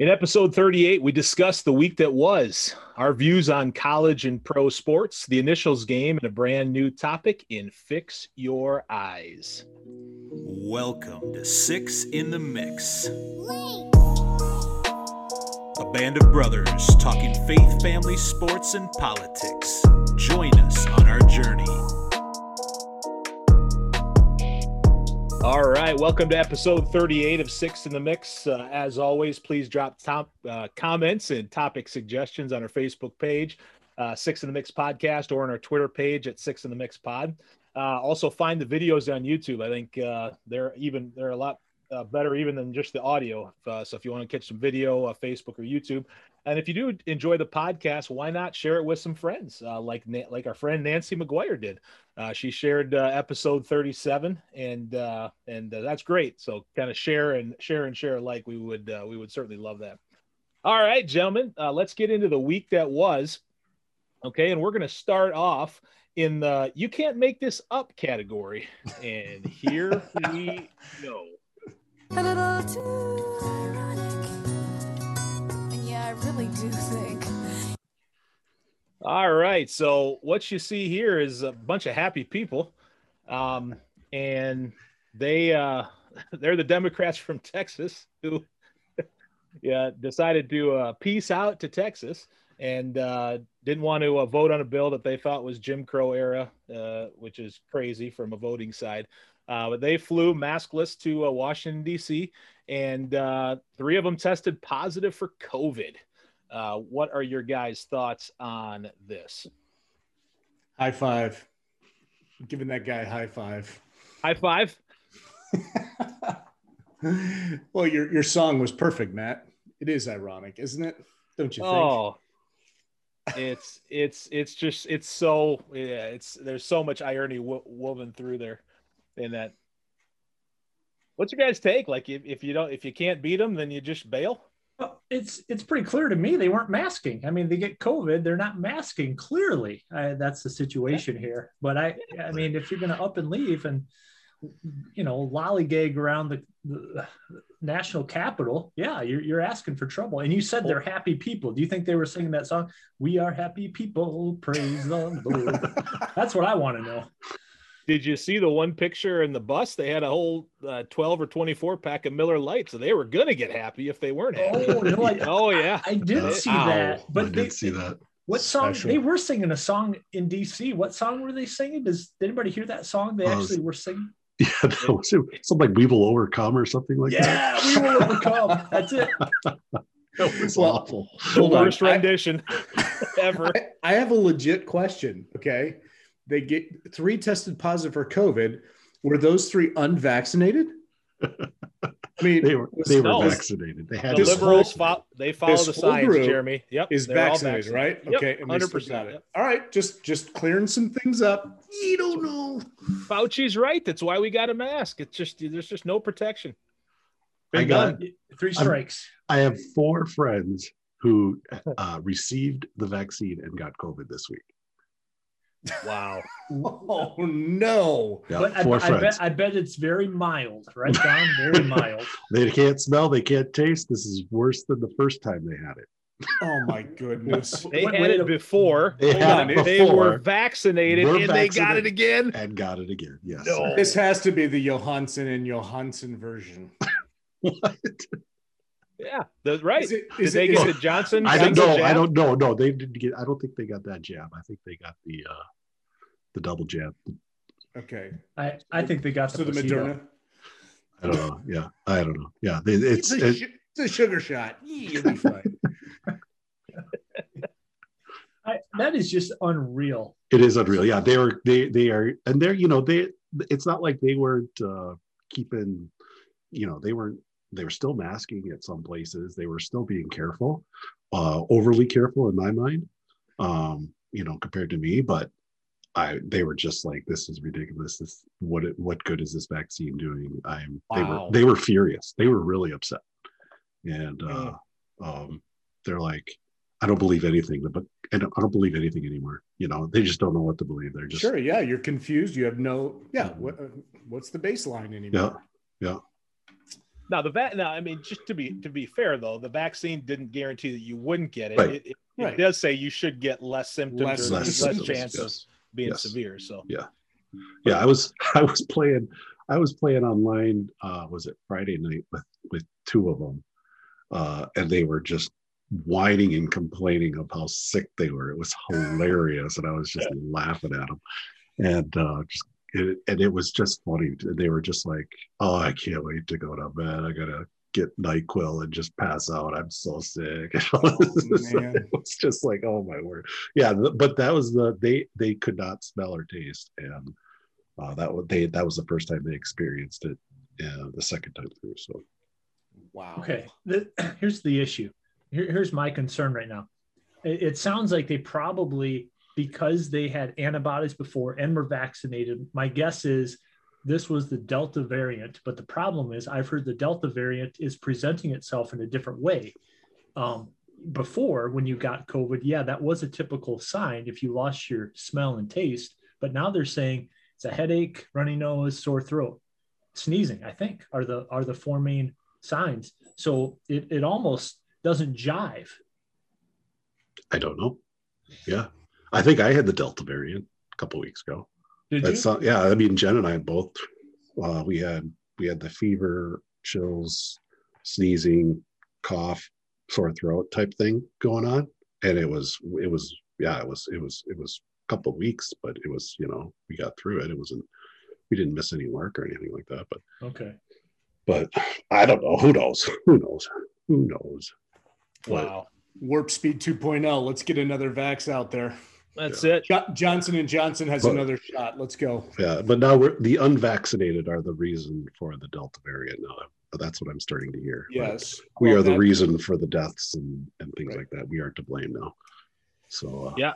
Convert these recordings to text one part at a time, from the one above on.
In episode 38, we discussed the week that was, our views on college and pro sports, the initials game, and a brand new topic in Fix Your Eyes. Welcome to Six in the Mix. A band of brothers talking faith, family, sports, and politics. Join us on our journey. All right, welcome to episode 38 of Six in the Mix. Uh, as always, please drop top uh, comments and topic suggestions on our Facebook page, uh, Six in the Mix podcast, or on our Twitter page at Six in the Mix Pod. Uh, also, find the videos on YouTube. I think uh, they're even they're a lot uh, better even than just the audio. So if you want to catch some video, uh, Facebook or YouTube, and if you do enjoy the podcast, why not share it with some friends, like like our friend Nancy McGuire did. Uh, she shared uh, episode 37, and and that's great. So kind of share and share and share like we would we would certainly love that. All right, gentlemen, let's get into the week that was. Okay, and we're going to start off in the "you can't make this up" category, and here we go a little too ironic. And yeah, I really do think. All right. So what you see here is a bunch of happy people. Um, and they uh they're the Democrats from Texas who yeah decided to uh, peace out to Texas and uh, didn't want to uh, vote on a bill that they thought was Jim Crow era, uh, which is crazy from a voting side. Uh, but they flew maskless to Washington, D.C., and three of them tested positive for COVID. Uh, what are your guys' thoughts on this? High five. I'm giving that guy high five. High five. well, your your song was perfect, Matt. It is ironic, isn't it? Don't you think? Oh, it's it's it's just it's so yeah. It's there's so much irony wo- woven through there in that. What's your guys' take? Like, if, if you don't, if you can't beat them, then you just bail. Well, it's it's pretty clear to me they weren't masking. I mean, they get COVID, they're not masking. Clearly, I, that's the situation here. But I, I mean, if you're going to up and leave and you know lollygag around the, the national capital, yeah, you're you're asking for trouble. And you said they're happy people. Do you think they were singing that song? We are happy people, praise the Lord. that's what I want to know. Did you see the one picture in the bus? They had a whole uh, 12 or 24 pack of Miller Lites, so they were going to get happy if they weren't happy. Oh, no, I, oh yeah. I did see Ow. that. But I they, did see that. What song? Special. They were singing a song in DC. What song were they singing? Does did anybody hear that song? They uh, actually were singing. Yeah, that was it. Something like "We Will Overcome" or something like yeah, that. Yeah, we will overcome. That's it. that was well, awful. The worst rendition ever. I, I have a legit question. Okay, they get three tested positive for COVID. Were those three unvaccinated? I mean, they were they were no, vaccinated. They had the liberals. Fo- they follow the science. Jeremy, yep, is vaccinated, vaccinated, right? Okay, hundred percent. Yep. All right, just just clearing some things up. You don't know. Fauci's right. That's why we got a mask. It's just there's just no protection. Been I got done. three strikes. I'm, I have four friends who uh, received the vaccine and got COVID this week. Wow. oh no. Yeah, but I, I, bet, I bet it's very mild, right, Don? Very mild. they can't smell, they can't taste. This is worse than the first time they had it. Oh my goodness. they wait, had wait, it before. They, had it before. they were vaccinated and vaccinated they got it again. And got it again. Yes. No. This has to be the Johansson and Johansson version. what? Yeah, that's right. Is it, is Did they it, get the Johnson? I don't know. I don't know. No, they didn't get. I don't think they got that jab. I think they got the uh the double jab. Okay. I I think they got the, the Moderna. I don't know. Yeah, I don't know. Yeah, they, it's it's a, it, it's a sugar shot. You'll be fine. I, that is just unreal. It is unreal. Yeah, they were they they are and they're you know they it's not like they weren't uh keeping you know they weren't they were still masking at some places. They were still being careful, uh, overly careful in my mind, um, you know, compared to me. But I, they were just like, this is ridiculous. This, what, what good is this vaccine doing? I'm, wow. they were, they were furious. They were really upset. And, uh, um, they're like, I don't believe anything, but I don't, I don't believe anything anymore. You know, they just don't know what to believe. They're just sure. Yeah. You're confused. You have no, yeah. What, uh, what's the baseline anymore? Yeah. Yeah. Now the vac. Now I mean, just to be to be fair though, the vaccine didn't guarantee that you wouldn't get it. Right. It, it, Right. it does say you should get less symptoms Less or less, symptoms, chance of yes. being Yes. severe. So yeah Yeah, i was i was playing i was playing online uh was it friday night with with two of them uh and they were just whining and complaining of how sick they were it was hilarious and i was just laughing at them and uh just it, and it was just funny they were just like oh i can't wait to go to bed i gotta get nyquil and just pass out i'm so sick man. it was just like oh my word yeah but that was the they they could not smell or taste and uh, that was they that was the first time they experienced it uh, the second time through so Wow. Okay, the, here's the issue. Here, here's my concern right now. It, it sounds like they probably, because they had antibodies before and were vaccinated, my guess is this was the Delta variant. But the problem is, I've heard the Delta variant is presenting itself in a different way. Um, before, when you got COVID, yeah, that was a typical sign if you lost your smell and taste. But now they're saying it's a headache, runny nose, sore throat, sneezing. I think are the are the four main signs. So it, it almost doesn't jive. i don't know yeah i think i had the delta variant a couple weeks ago Did you? That's uh, yeah. I mean, Jen and I both. Uh, we had we had the fever, chills, sneezing, cough, sore throat type thing going on, and it was it was yeah. It was it was it was a couple weeks, but it was you know we got through it. It wasn't we didn't miss any work or anything like that. But okay. but I don't know. Who knows? Who knows? Who knows? But- wow, Warp Speed 2.0. Let's get another vax out there. That's it. Jo- Johnson and Johnson has But- another shot. Let's go. Yeah, but now we're the unvaccinated are the reason for the Delta variant now. But that's what I'm starting to hear. But Yes. we Well, are the that- reason for the deaths and, and things Right. like that. We are to blame now. So uh, Yeah.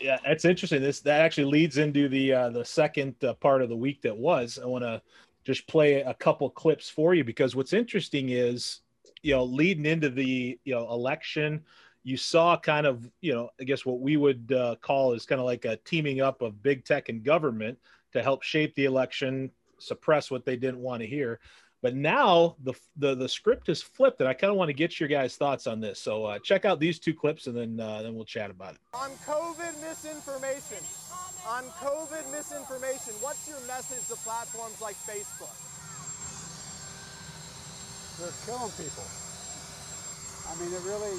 Yeah, that's interesting. This that actually leads into the uh, the second uh, part of the week that was. I want to just play a couple clips for you because what's interesting is, you know, leading into the you know election, you saw kind of you know I guess what we would uh, call is kind of like a teaming up of big tech and government to help shape the election, suppress what they didn't want to hear. But now the the the script is flipped, and I kind of want to get your guys' thoughts on this. So uh, check out these two clips, and then uh, then we'll chat about it. On COVID misinformation, on COVID misinformation, what's your message to platforms like Facebook? They're killing people. I mean, it really,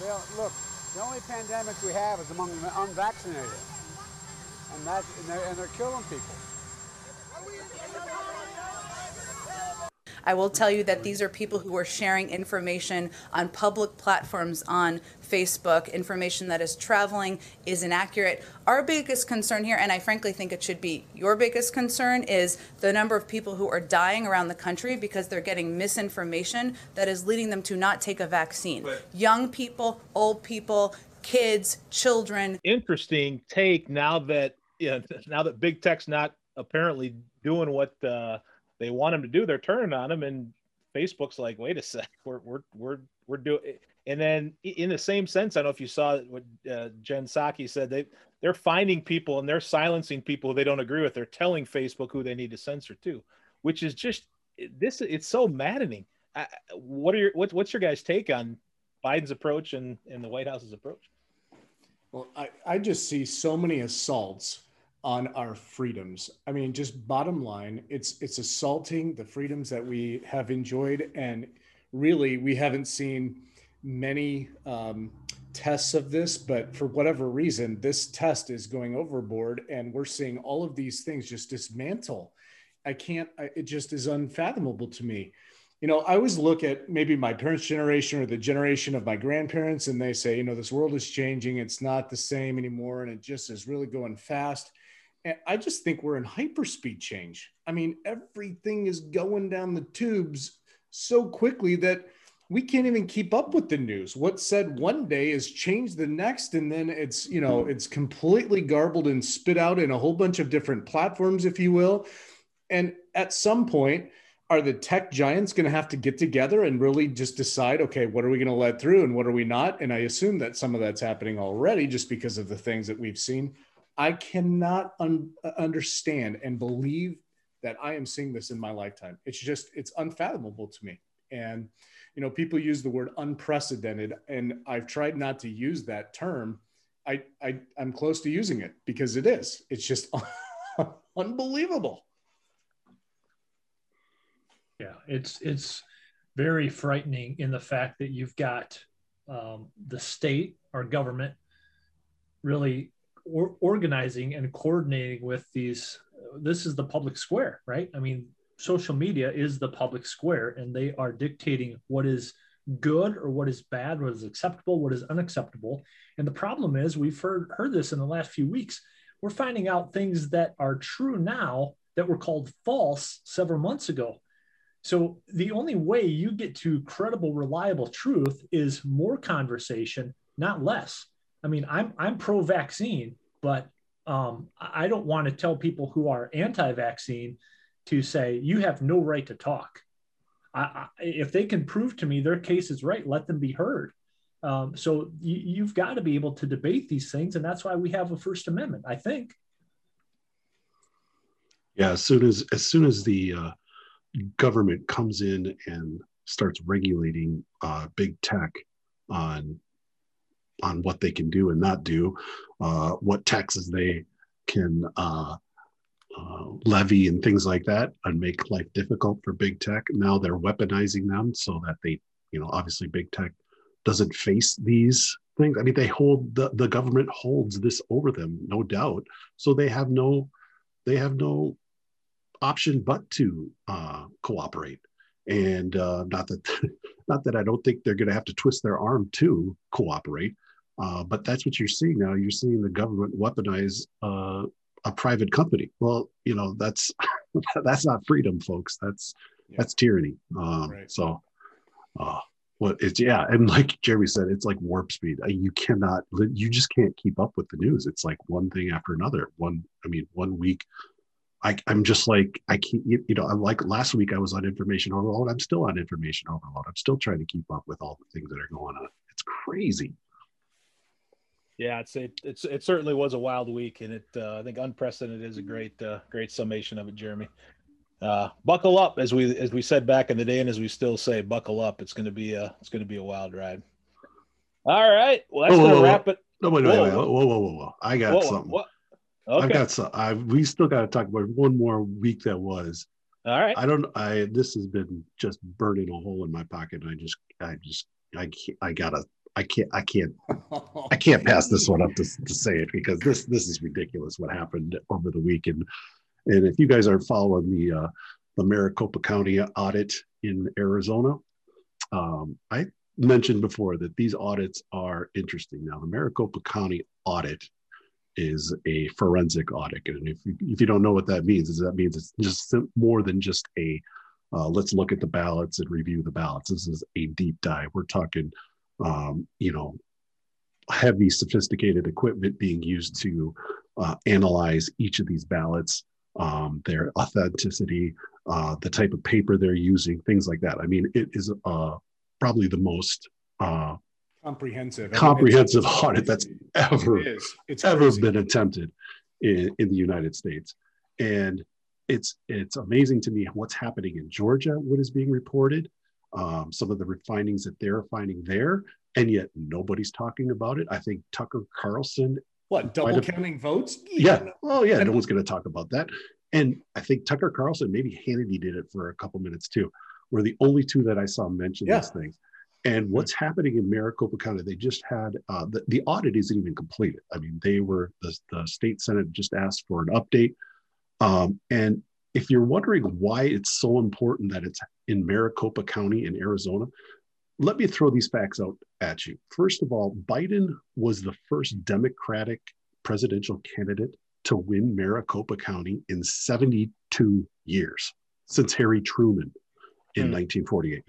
don't, look, the only pandemic we have is among the unvaccinated. And, that's, and, they're, and they're killing people. I will tell you that these are people who are sharing information on public platforms on Facebook, information that is traveling, is inaccurate. Our biggest concern here, and I frankly think it should be your biggest concern, is the number of people who are dying around the country because they're getting misinformation that is leading them to not take a vaccine. Young people, old people, kids, children, interesting take now that you know, now that big tech's not apparently doing what uh, they want them to do they're turning on them and facebook's like wait a sec we're we're we're, we're doing and then in the same sense i don't know if you saw what uh, jen Psaki said they they're finding people and they're silencing people they don't agree with. They're telling facebook who they need to censor too which is just this it's so maddening. I, what are your what, what's your guys take on biden's approach and and the white house's approach? Well, I, I just see so many assaults on our freedoms. I mean, just bottom line, it's it's assaulting the freedoms that we have enjoyed, and really, we haven't seen many um, tests of this. But for whatever reason, this test is going overboard, and we're seeing all of these things just dismantle. I can't. I, it just is unfathomable to me you know, I always look at maybe my parents' generation or the generation of my grandparents, and they say, you know, this world is changing. It's not the same anymore. And it just is really going fast. And I just think we're in hyperspeed change. I mean, everything is going down the tubes so quickly that we can't even keep up with the news. What's said one day is changed the next, and then it's, you know, hmm. it's completely garbled and spit out in a whole bunch of different platforms, if you will. And at some point, are the tech giants going to have to get together and really just decide okay what are we going to let through and what are we not and i assume that some of that's happening already just because of the things that we've seen i cannot un- understand and believe that I am seeing this in my lifetime. It's just, it's unfathomable to me. And, you know, people use the word unprecedented, and I've tried not to use that term. I, I I'm close to using it because it is. It's just unbelievable. Yeah, it's it's very frightening in the fact that you've got um, the state or government really or, organizing and coordinating with these. This is the public square, right? I mean, social media is the public square, and they are dictating what is good or what is bad, what is acceptable, what is unacceptable. And the problem is, we've heard heard this in the last few weeks. We're finding out things that are true now that were called false several months ago. So the only way you get to credible, reliable truth is more conversation, not less. I mean, I'm I'm pro-vaccine, but um, I don't want to tell people who are anti-vaccine to say you have no right to talk. I, I, if they can prove to me their case is right, let them be heard. Um, so you, have got to be able to debate these things, and that's why we have a First Amendment. I think. Yeah, as soon as as soon as the uh, government comes in and starts regulating uh, big tech on on what they can do and not do, uh, what taxes they can uh, uh, levy and things like that, and make life difficult for big tech. Now they're weaponizing them so that they, you know, obviously big tech doesn't face these things. I mean, they hold the the government holds this over them, no doubt. So they have no they have no option but to uh, cooperate. And uh, not that not that I don't think they're going to have to twist their arm to cooperate, uh, but that's what you're seeing now. You're seeing the government weaponize uh, a private company. Well, you know that's that's not freedom, folks. That's yeah. that's tyranny. Um, right. So, uh, what it's yeah, and like Jeremy said, it's like warp speed. Uh, you cannot, you just can't keep up with the news. It's like one thing after another. One, I mean, one week I, I'm just like I can't. You, you know, I'm like last week I was on information overload. I'm still on information overload. I'm still trying to keep up with all the things that are going on. It's crazy. Yeah, it's it, it's it certainly was a wild week, and it uh, I think unprecedented is a great uh, great summation of it, Jeremy. Uh, buckle up, as we as we said back in the day, and as we still say, buckle up. It's going to be a it's going to be a wild ride. All right, well that's going to wrap it. No, wait, wait, wait, whoa, whoa, whoa, whoa, whoa! I got whoa, something. Okay. I've got some. I we still got to talk about one more week that was. All right. I don't. I this has been just burning a hole in my pocket. And I just. I just. I can't. I gotta. I can't. I can't. I can't pass this one up to, to say it because this this is ridiculous. What happened over the weekend, and if you guys are following the uh, the Maricopa County audit in Arizona, um, I mentioned before that these audits are interesting. Now, the Maricopa County audit is a forensic audit. And if you, if you don't know what that means, is that means it's just more than just a uh, let's look at the ballots and review the ballots. This is a deep dive. We're talking, um, you know, heavy, sophisticated equipment being used to uh, analyze each of these ballots, um, their authenticity, uh, the type of paper they're using, things like that. I mean, it is uh, probably the most uh, comprehensive comprehensive audit that's ever it's ever been attempted in, in the United States. And it's it's amazing to me what's happening in Georgia, what is being reported, um, some of the findings that they're finding there, and yet nobody's talking about it. I think Tucker Carlson. What double have, counting votes? Yeah. yeah. Oh yeah. And, no one's going to talk about that. And I think Tucker Carlson, maybe Hannity did it for a couple minutes too. Were the only two that I saw mention yeah. these things. And what's happening in Maricopa County, they just had uh, the, the audit isn't even completed. I mean, they were, the, the state Senate just asked for an update. Um, and if you're wondering why it's so important that it's in Maricopa County in Arizona, let me throw these facts out at you. First of all, Biden was the first Democratic presidential candidate to win Maricopa County in 72 years since Harry Truman in mm. 1948.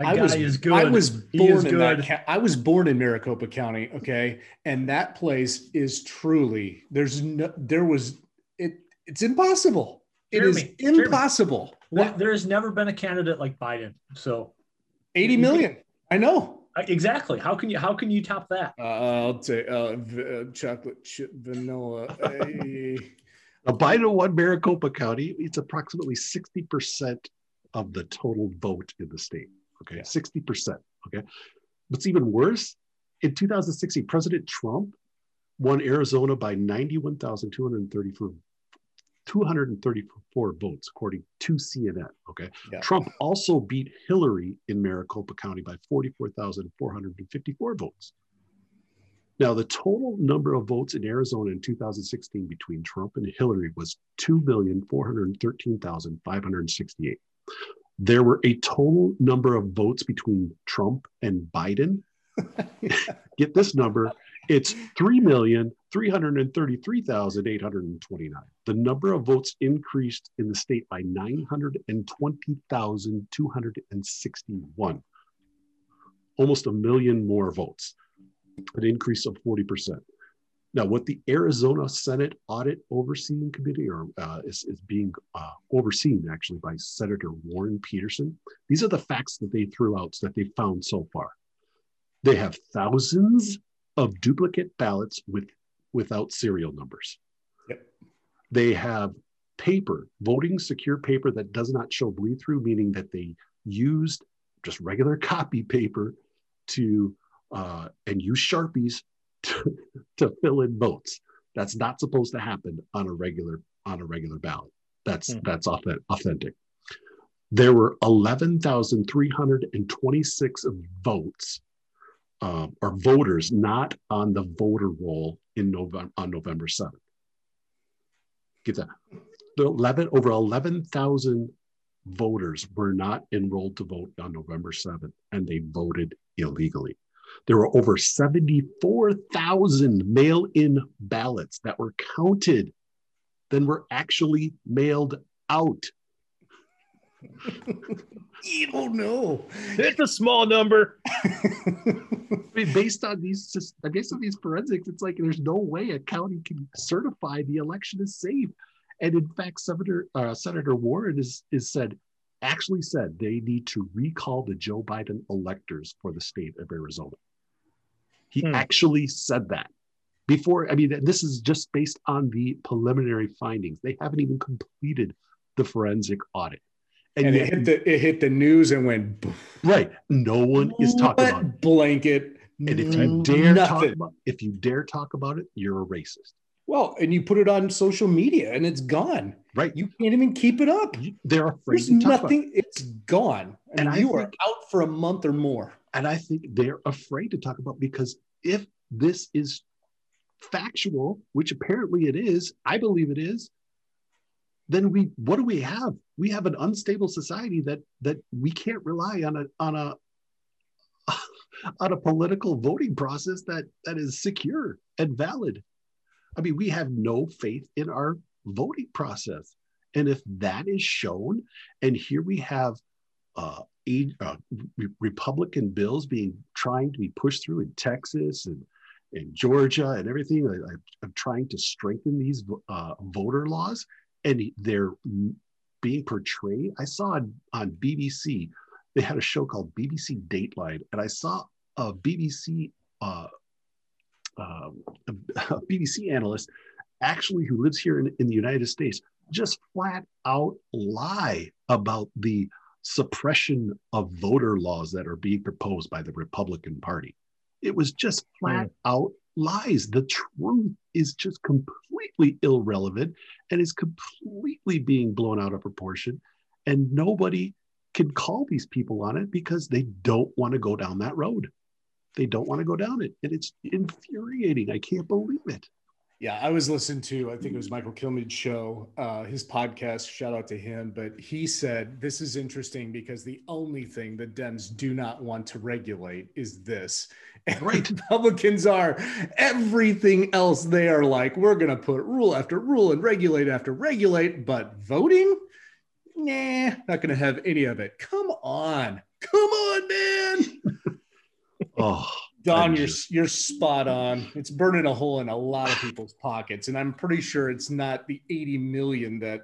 I was. I was born in good. that. I was born in Maricopa County. Okay, and that place is truly. There's no. There was. It. It's impossible. It is impossible. There, there has never been a candidate like Biden. So, eighty million. Can, I know uh, exactly. How can you? How can you top that? Uh, I'll take uh, v- uh, chocolate chip vanilla. hey. A Biden won Maricopa County. It's approximately 60% of the total vote in the state. Okay, Yeah. 60%. Okay. What's even worse, in 2016, President Trump won Arizona by 91,234 234 votes, according to CNN. Okay. Yeah. Trump also beat Hillary in Maricopa County by 44,454 votes. Now, the total number of votes in Arizona in 2016 between Trump and Hillary was 2,413,568. There were a total number of votes between Trump and Biden. Get this number, it's 3,333,829. The number of votes increased in the state by 920,261. Almost a million more votes, an increase of 40%. Now, what the Arizona Senate Audit Overseeing Committee or uh, is, is being uh, overseen actually by Senator Warren Petersen, these are the facts that they threw out that they found so far. They have thousands of duplicate ballots with without serial numbers. Yep. They have paper, voting secure paper that does not show bleed through, meaning that they used just regular copy paper to uh, and use sharpies to, to fill in votes. That's not supposed to happen on a regular on a regular ballot. That's Hmm. that's authentic. authentic. There were eleven thousand three hundred and twenty-six votes um, or voters not on the voter roll in November on November 7th. Get that. The 11 over 11,000 voters were not enrolled to vote on November 7th and they voted illegally. There were over 74,000 mail-in ballots that were counted then were actually mailed out. You don't know. It's a small number. I mean, based on these sys- based on these forensics, it's like there's no way a county can certify the election is safe. And in fact, Senator uh, Senator Warren is is said actually said they need to recall the Joe Biden electors for the state of Arizona. He Hmm. actually said that before. I mean, this is just based on the preliminary findings. They haven't even completed the forensic audit. And yet- it hit the it hit the news and went right. No one is talking about it. blanket. And if you dare talk nothing. about if you dare talk about it, you're a racist. Well, and you put it on social media and it's gone. Right. You can't even keep it up. They're afraid There's to talk about it. nothing. It's gone. I And mean, you are out for a month or more. And I think they're afraid to talk about because if this is factual, which apparently it is, I believe it is, then we what do we have? We have an unstable society that that we can't rely on a on a on a political voting process that that is secure and valid. I mean, we have no faith in our voting process. And if that is shown, and here we have uh, uh, re- Republican bills being trying to be pushed through in Texas and in Georgia and everything, I, I'm trying to strengthen these uh, voter laws, and they're being portrayed. I saw on, on BBC they had a show called BBC Dateline, and I saw a BBC uh, um, a, BBC analyst actually who lives here in, in the United States just flat out lie about the suppression of voter laws that are being proposed by the Republican Party. It was just flat out lies. The truth is just completely irrelevant and is completely being blown out of proportion. And nobody can call these people on it because they don't want to go down that road. They don't want to go down it. And it's infuriating. I can't believe it. Yeah, I was listening to, I think it was Michael Kilmeade's show, uh, his podcast. Shout out to him. But he said, This is interesting because the only thing the Dems do not want to regulate is this. And Right. Republicans are everything else. They are like, We're going to put rule after rule and regulate after regulate. But voting, nah, not going to have any of it. Come on. Come on, man. Oh, Don, you're you're spot on. It's burning a hole in a lot of people's pockets, and I'm pretty sure it's not the 80 million that,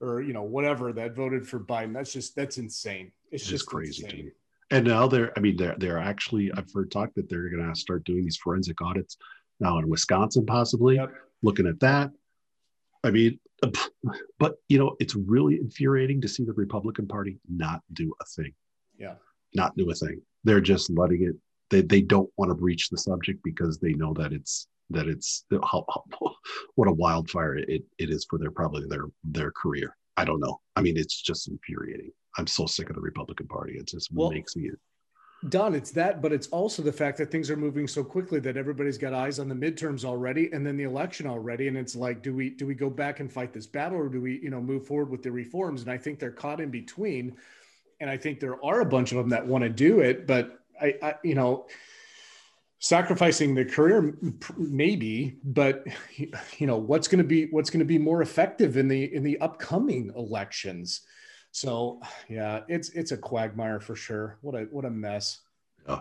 or you know, whatever that voted for Biden. That's just that's insane. It's It's just crazy to insane. me. And now they're, I mean, they're, they're actually, I've heard talk that they're going to start doing these forensic audits now in Wisconsin, possibly Yep. looking at that. I mean, but you know, it's really infuriating to see the Republican Party not do a thing. Yeah. Not do a thing. They're just letting it. They, they don't want to breach the subject because they know that it's that it's how, how, what a wildfire it, it is for their probably their their career. I don't know. I mean, it's just infuriating. I'm so sick of the Republican Party. It just well, makes me Don, it's that, but it's also the fact that things are moving so quickly that everybody's got eyes on the midterms already and then the election already. And it's like, do we do we go back and fight this battle or do we, you know, move forward with the reforms? And I think they're caught in between. And I think there are a bunch of them that want to do it, but I, I you know, sacrificing the career maybe but you know what's going to be what's going to be more effective in the in the upcoming elections so yeah, it's it's a quagmire for sure. What a what a mess. Yeah.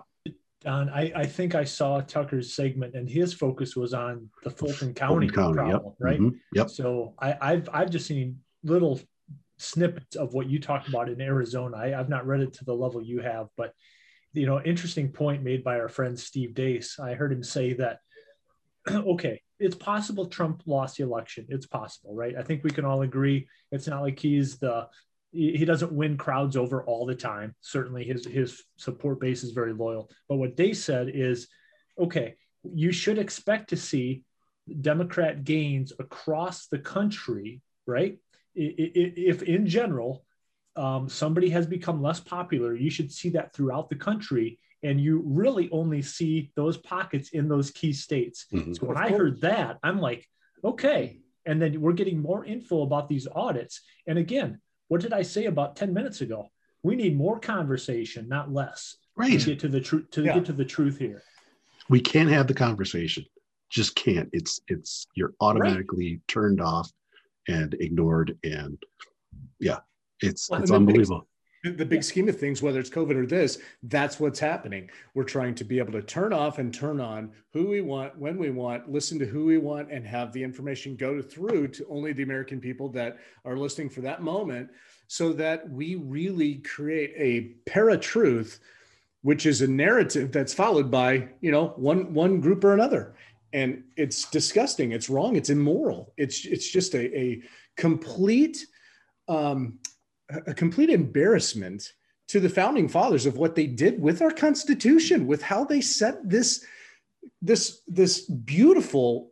Don, I, I think I saw Tucker's segment and his focus was on the Fulton County, Fulton County problem, yep. right? Mm-hmm. Yep. So I, I've I've just seen little snippets of what you talked about in Arizona. I, I've not read it to the level you have, but you know, interesting point made by our friend Steve Deace. I heard him say that okay, it's possible Trump lost the election. It's possible, right? I think we can all agree. It's not like he's the he doesn't win crowds over all the time. Certainly, his his support base is very loyal. But what they said is, okay, you should expect to see Democrat gains across the country, right? If in general um, somebody has become less popular, you should see that throughout the country, and you really only see those pockets in those key states. Mm-hmm. So when I heard that, I'm like, okay. And then we're getting more info about these audits. And again, what did I say about 10 minutes ago? We need more conversation, not less. Right. To get to the truth to yeah. get to the truth here. We can't have the conversation. Just can't. It's it's you're automatically right. turned off and ignored and yeah, it's well, it's unbelievable the big scheme of things, whether it's COVID or this, that's what's happening. We're trying to be able to turn off and turn on who we want, when we want, listen to who we want, and have the information go through to only the American people that are listening for that moment so that we really create a para-truth, which is a narrative that's followed by, you know, one one group or another. And it's disgusting. It's wrong. It's immoral. It's it's just a, a complete um, a complete embarrassment to the founding fathers of what they did with our constitution with how they set this this this beautiful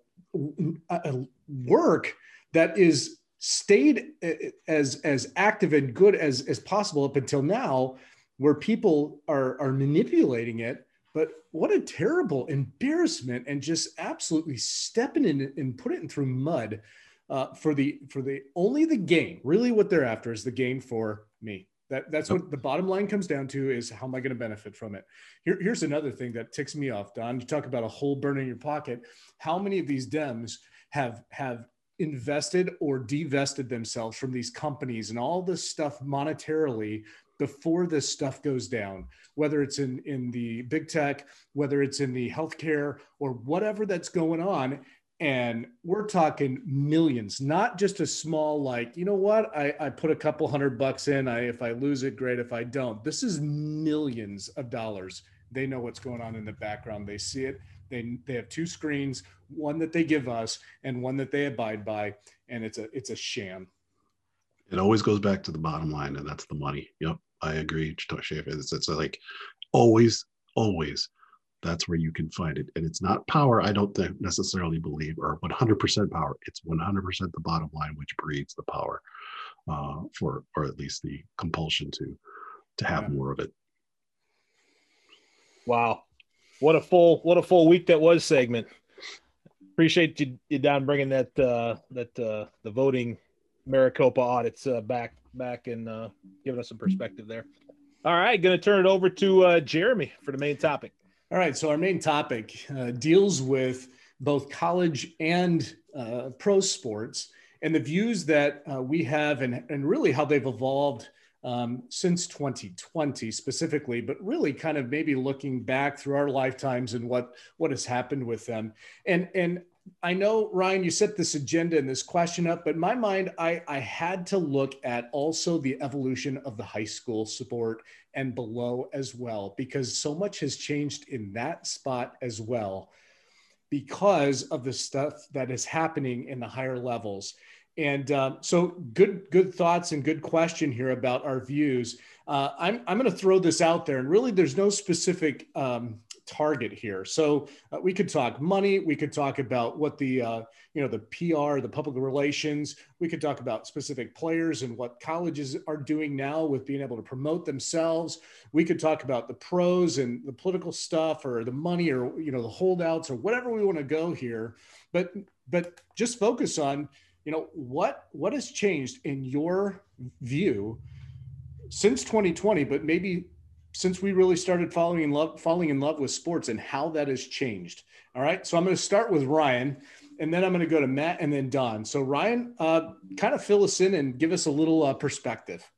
uh, uh work that is stayed uh, as as active and good as as possible up until now where people are are manipulating it. But what a terrible embarrassment and just absolutely stepping in and putting it through mud uh, for the for the only the gain. Really, what they're after is the gain for me. That that's what the bottom line comes down to is how am I going to benefit from it? Here, here's another thing that ticks me off, Don. You talk about a hole burning your pocket. How many of these Dems have have invested or divested themselves from these companies and all this stuff monetarily before this stuff goes down, whether it's in, in the big tech, whether it's in the healthcare or whatever that's going on and we're talking millions not just a small like you know what? I, I put a couple hundred bucks in. I if i lose it great. If i don't. This is millions of dollars. They know what's going on in the background. They see it. They, they have two screens one that they give us and one that they abide by and it's a it's a sham. It always goes back to the bottom line and that's the money. Yep i agree it's, it's like always always that's where you can find it. And it's not power, I don't necessarily believe, or 100% power. It's 100% the bottom line, which breeds the power uh, for, or at least the compulsion to, to have yeah. more of it. Wow. What a full, what a full week that was segment. Appreciate you, you Don bringing that, uh, that, uh, the voting Maricopa audits, uh, back, back and, uh, giving us some perspective there. All right. Going to turn it over to, uh, Jeremy for the main topic. All right. So our main topic uh, deals with both college and uh, pro sports and the views that uh, we have and, and really how they've evolved um, since 2020 specifically, but really kind of maybe looking back through our lifetimes and what what has happened with them. And and I know Ryan, you set this agenda and this question up, but in my mind, I, I had to look at also the evolution of the high school sport and below as well, because so much has changed in that spot as well, because of the stuff that is happening in the higher levels. And um, so, good good thoughts and good question here about our views. Uh, I'm I'm going to throw this out there, and really, there's no specific um, target here. So uh, we could talk money. We could talk about what the uh, you know the PR, the public relations. We could talk about specific players and what colleges are doing now with being able to promote themselves. We could talk about the pros and the political stuff, or the money, or you know the holdouts, or whatever we want to go here. But but just focus on you know what what has changed in your view since 2020 but maybe since we really started falling in love falling in love with sports and how that has changed. All right so i'm going to start with ryan and then i'm going to go to matt and then don. So ryan uh, kind of fill us in and give us a little uh, perspective.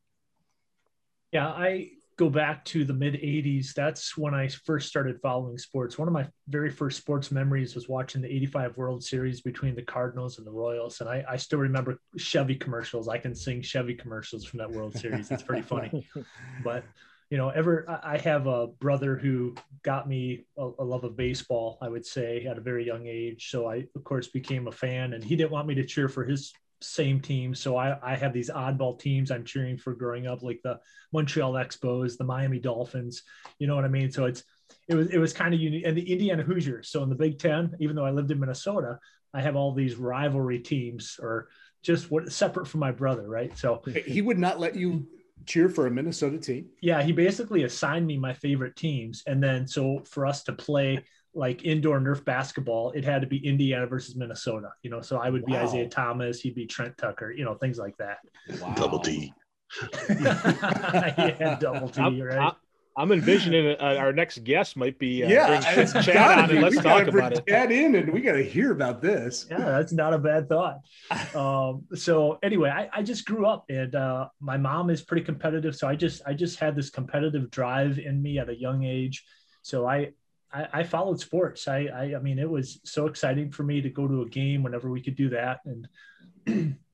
Yeah i go back to the mid 80s that's when i first started following sports. One of my very first sports memories was watching the 85 world series between the cardinals and the royals and i, I still remember chevy commercials. I can sing chevy commercials from that world series. It's pretty funny. But you know, ever I have a brother who got me a, a, love of baseball, I would say, at a very young age. So I, of course, became a fan, and he didn't want me to cheer for his same team. So I, I have these oddball teams I'm cheering for growing up, like the Montreal Expos, the Miami Dolphins. You know what I mean? So it's it was it was kind of unique, and the Indiana Hoosiers. So in the Big Ten, even though I lived in Minnesota, I have all these rivalry teams, or just what separate from my brother, right? So he would not let you cheer for a Minnesota team? Yeah, he basically assigned me my favorite teams. And then so for us to play like indoor Nerf basketball, it had to be Indiana versus Minnesota, you know. So I would be wow. Isiah Thomas, he'd be Trent Tucker, you know, things like that. Wow. Double T. yeah, double T, right? I'm envisioning uh, our next guest might be uh, yeah, Chad on and let's talk about it. Chad in and we got to hear about this. Yeah, that's not a bad thought. Um, so anyway, I, I, just grew up and uh, my mom is pretty competitive, so I just I just had this competitive drive in me at a young age. So I I, I followed sports. I, I I mean it was so exciting for me to go to a game whenever we could do that and.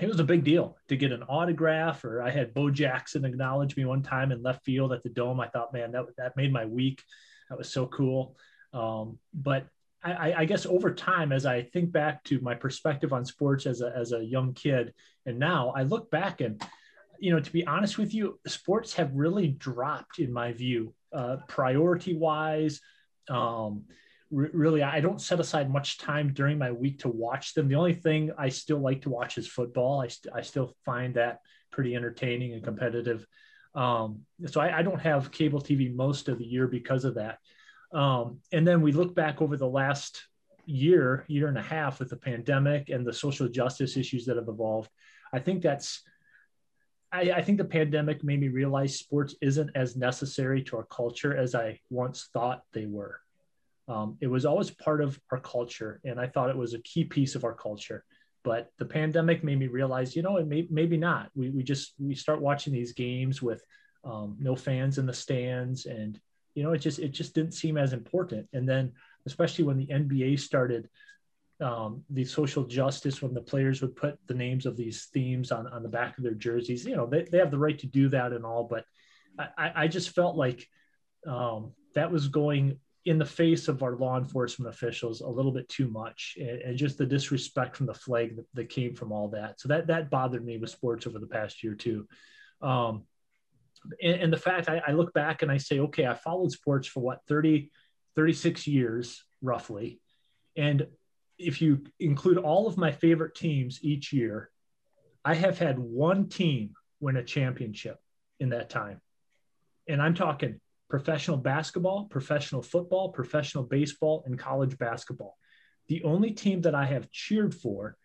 it was a big deal to get an autograph or I had Bo Jackson acknowledge me one time in left field at the dome. I thought, man, that, that made my week. That was so cool. Um, but I, I, guess over time, as I think back to my perspective on sports as a, as a young kid, and now I look back and, you know, to be honest with you, sports have really dropped in my view, uh, priority wise, um, really i don't set aside much time during my week to watch them. The only thing i still like to watch is football. I, st- I still find that pretty entertaining and competitive. Um, so I, I, don't have cable tv most of the year because of that. Um, and then we look back over the last year year and a half with the pandemic and the social justice issues that have evolved i think that's I, I think the pandemic made me realize sports isn't as necessary to our culture as i once thought they were um, it was always part of our culture, and I thought it was a key piece of our culture. But the pandemic made me realize, you know, it may, maybe not. We, we just we start watching these games with um, no fans in the stands, and you know, it just it just didn't seem as important. And then, especially when the NBA started um, the social justice when the players would put the names of these themes on, on the back of their jerseys. You know, they, they have the right to do that and all, but I, I just felt like um, that was going in the face of our law enforcement officials a little bit too much and, and just the disrespect from the flag that, that, came from all that. So that that bothered me with sports over the past year too. Um, and, and, the fact I, I, look back and i say okay i followed sports for what 30 36 years roughly. And if you include all of my favorite teams each year i have had one team win a championship in that time. And i'm talking professional basketball, professional football, professional baseball, and college basketball. The only team that I have cheered for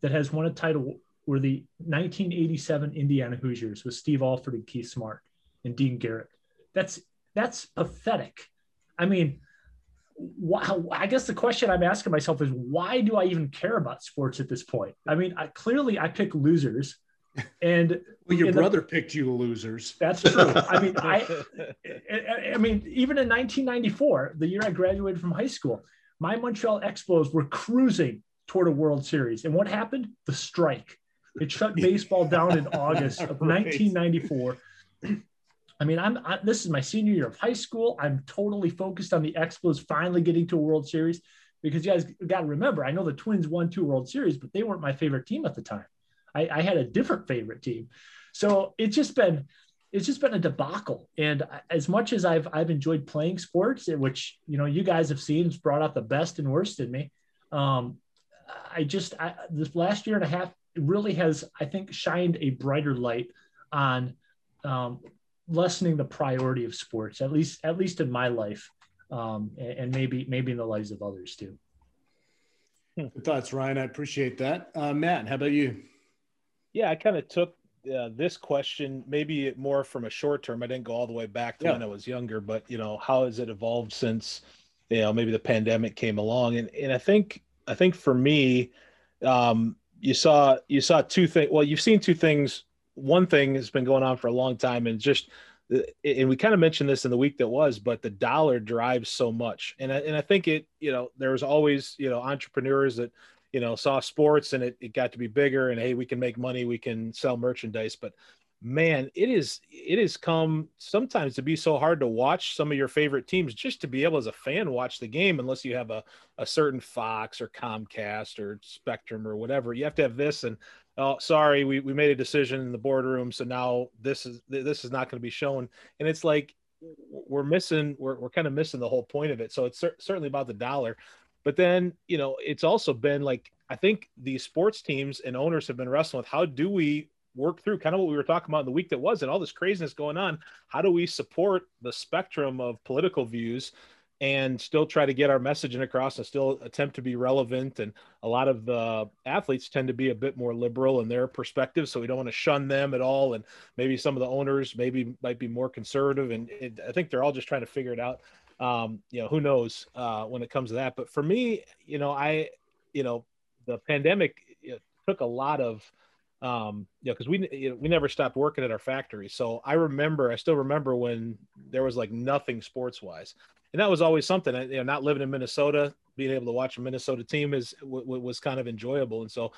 that has won a title were the 1987 Indiana Hoosiers with Steve Alford and Keith Smart and Dean Garrett. That's that's pathetic. I mean, I guess the question I'm asking myself is why do I even care about sports at this point? I mean, I, clearly I pick losers and well, your brother the, picked you losers. That's true. I mean, I, I, I mean, even in 1994, the year I graduated from high school, my Montreal Expos were cruising toward a World Series, and what happened? The strike. It shut baseball down in August of right. 1994. I mean, I'm I, this is my senior year of high school. I'm totally focused on the Expos finally getting to a World Series because you guys got to remember, I know the Twins won two World Series, but they weren't my favorite team at the time. I, I had a different favorite team. So it's just been it's just been a debacle. And as much as I've I've enjoyed playing sports, which you know you guys have seen, has brought out the best and worst in me. Um, I just I, this last year and a half really has I think shined a brighter light on um, lessening the priority of sports, at least at least in my life, um, and, maybe maybe in the lives of others too. Good thoughts, Ryan. I appreciate that. Uh, Matt, how about you? Yeah, I kind of took uh, this question maybe more from a short term. I didn't go all the way back to yeah. when I was younger, but you know, how has it evolved since you know maybe the pandemic came along? And and I think I think for me, um, you saw you saw two things. Well, you've seen two things. One thing has been going on for a long time, and just and we kind of mentioned this in the week that was, but the dollar drives so much, and I, and I think it, you know, there's always you know entrepreneurs that you know saw sports and it, it got to be bigger, and hey, we can make money, we can sell merchandise, but man, it is it has come sometimes to be so hard to watch some of your favorite teams just to be able as a fan watch the game unless you have a, a certain Fox or Comcast or Spectrum or whatever. You have to have this and oh sorry, we, we made a decision in the boardroom, so now this is this is not going to be shown. And it's like we're missing we're, we're kind of missing the whole point of it. So it's cer- certainly about the dollar. But then, you know, it's also been like I think these sports teams and owners have been wrestling with how do we work through kind of what we were talking about in the week that was and all this craziness going on. How do we support the spectrum of political views and still try to get our messaging across and still attempt to be relevant? And a lot of the athletes tend to be a bit more liberal in their perspective, so we don't want to shun them at all. And maybe some of the owners maybe might be more conservative, and it, I think they're all just trying to figure it out. Um, you know, who knows uh, when it comes to that? But for me, you know, I, you know, the pandemic took a lot of um, you know, because we you know, we never stopped working at our factory. So I remember, I still remember when there was like nothing sports wise, and that was always something. You know, not living in Minnesota, being able to watch a Minnesota team is w- w- was kind of enjoyable. And so,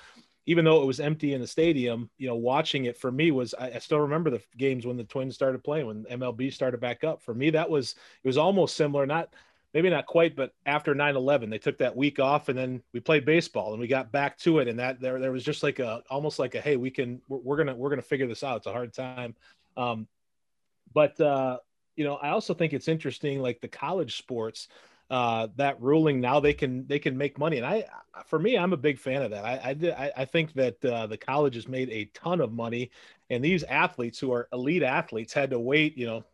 even though it was empty in the stadium, you know, watching it for me was I, I still remember the games when the Twins started playing, when MLB started back up. For me, that was it was almost similar, not maybe not quite, but after 9-11, they took that week off and then we played baseball and we got back to it. And that there, there was just like a, almost like a, Hey, we can, we're, we're to, we're to figure this out. It's a hard time. Um, but, uh, you know, I also think it's interesting, like the college sports, uh, that ruling now they can they can make money and i for me i'm a big fan of that i i, I think that uh, the college has made a ton of money and these athletes who are elite athletes had to wait you know